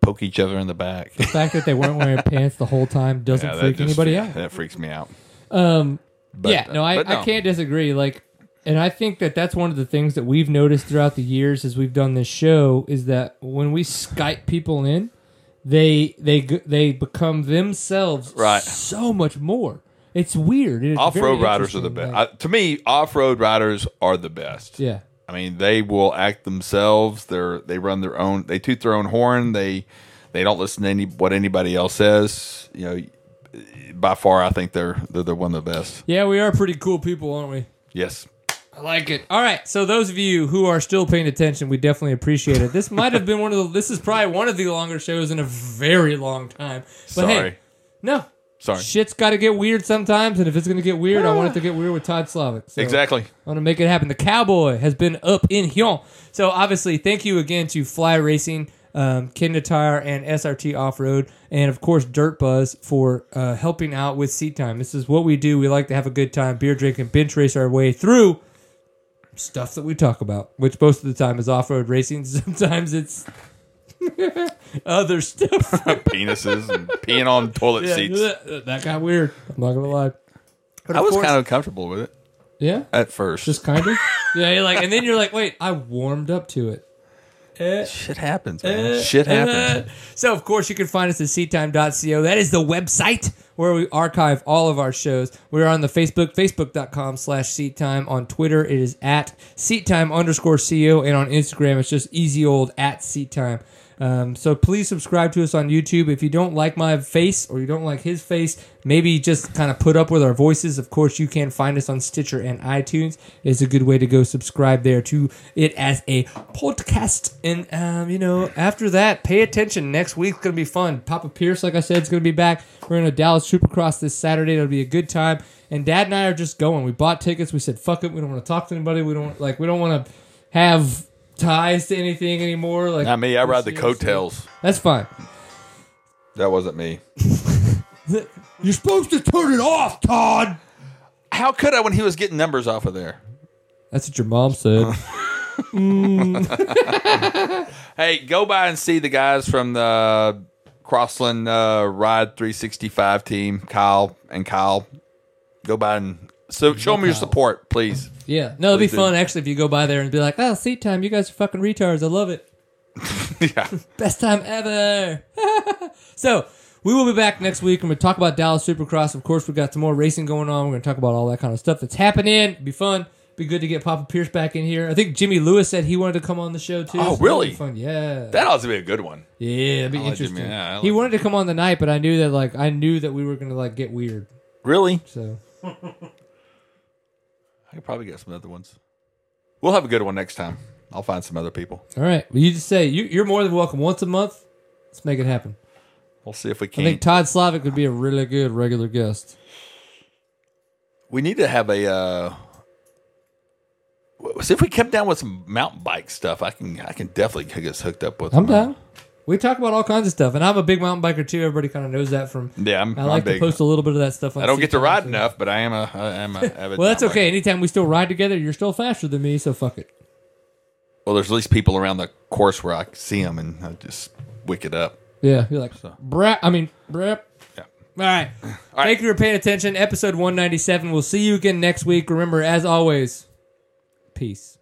poke each other in the back. The fact that they weren't wearing *laughs* pants the whole time doesn't Yeah, that freak just- anybody out. That freaks me out. Um, But, yeah, uh, no, I, but I can't disagree. Like, and I think that that's one of the things that we've noticed throughout the years as we've done this show is that when we Skype people in, they they g- they become themselves Right. so much more. It's weird. It's Off very road riders are the interesting, best. like- I, to me, off road riders are the best. yeah, I mean, they will act themselves. They're they run their own. They toot their own horn. They they don't listen to any what anybody else says. You know, by far, I think they're they're, they're one of the best. yeah, we are pretty cool people, aren't we? Yes. I like it. All right, so those of you who are still paying attention, we definitely appreciate it. This might have been one of the. This is probably one of the longer shows in a very long time. But Sorry. hey, no, Sorry. Shit's got to get weird sometimes, and if it's going to get weird, I want it to get weird with Todd Slavik. So Exactly. I want to make it happen. The Cowboy has been up in Hyon. So obviously, thank you again to Fly Racing, um, Kenda Tire, and SRT Off Road, and of course Dirt Buzz for uh, helping out with seat time. This is what we do. We like to have a good time, beer drinking, bench race our way through stuff that we talk about, which most of the time is off road racing. *laughs* Sometimes it's other stuff. *laughs* Penises and peeing on toilet Yeah, seats. that got weird. I'm not gonna lie. But I was course- kind of comfortable with it yeah, at first. just kind of *laughs* yeah. You're like, and then you're like, wait, I warmed up to it. Eh, *laughs* shit happens, man. eh, shit happens. eh. So of course you can find us at seattime.co. That is the website where we archive all of our shows. We're on the Facebook, facebook.com slash seattime. On Twitter, it is at seattime underscore co. And on Instagram, it's just easy old at seattime. Um, so please subscribe to us on YouTube. If you don't like my face or you don't like his face, maybe just kind of put up with our voices. Of course, you can find us on Stitcher and iTunes. It's a good way to go subscribe there to it as a podcast. And um, you know, after that, pay attention. Next week's gonna be fun. Papa Pierce, like I said, is gonna be back. We're in a Dallas Supercross this Saturday. It'll be a good time. And Dad and I are just going. We bought tickets. We said, "Fuck it." We don't want to talk to anybody. We don't like. We don't want to have ties to anything anymore. Like Not me. I ride the Seriously. coattails. That's fine. That wasn't me. *laughs* You're supposed to turn it off, Todd. How could I when he was getting numbers off of there? That's what your mom said. *laughs* Hey, go by and see the guys from the Crossland uh, Ride 365 team, Kyle and Kyle. Go by and so show them your support, please. yeah, no, it'd be Please do. fun actually if you go by there and be like, ah, "Oh, seat time! You guys are fucking retards. I love it. *laughs* yeah. *laughs* Best time ever." *laughs* so we will be back next week and we'll talk about Dallas Supercross. Of course, we've got some more racing going on. We're going to talk about all that kind of stuff that's happening. It'd be fun. Be good to get Papa Pierce back in here. I think Jimmy Lewis said he wanted to come on the show too. Oh, so that'd really? Fun, yeah. That ought to be a good one. yeah, it'd be interesting. Yeah, I he wanted to come on the night, but I knew that like I knew that we were going to like get weird. Really? So I could probably get some other ones. We'll have a good one next time. I'll find some other people. all right, well, you just say you, you're more than welcome once a month. Let's make it happen. We'll see if we can. I can. think Todd Slavik would be a really good regular guest. we need to have a. Uh, w- see if we come down with some mountain bike stuff. I can. I can definitely get us hooked up with. I'm them. down. We talk about all kinds of stuff, and I'm a big mountain biker too. Everybody kind of knows that from. Yeah, I'm. I I'm like big. to post a little bit of that stuff. on I don't get to ride enough, but I am a. I am a *laughs* avid. Well, that's mountain okay. biker. Anytime we still ride together, you're still faster than me, so fuck it. Well, there's at least people around the course where I see them and I just wick it up. Yeah, you're like, brap. I mean, brap. Yeah. *laughs* All right. Thank you for paying attention. Episode 197. We'll see you again next week. Remember, as always, peace.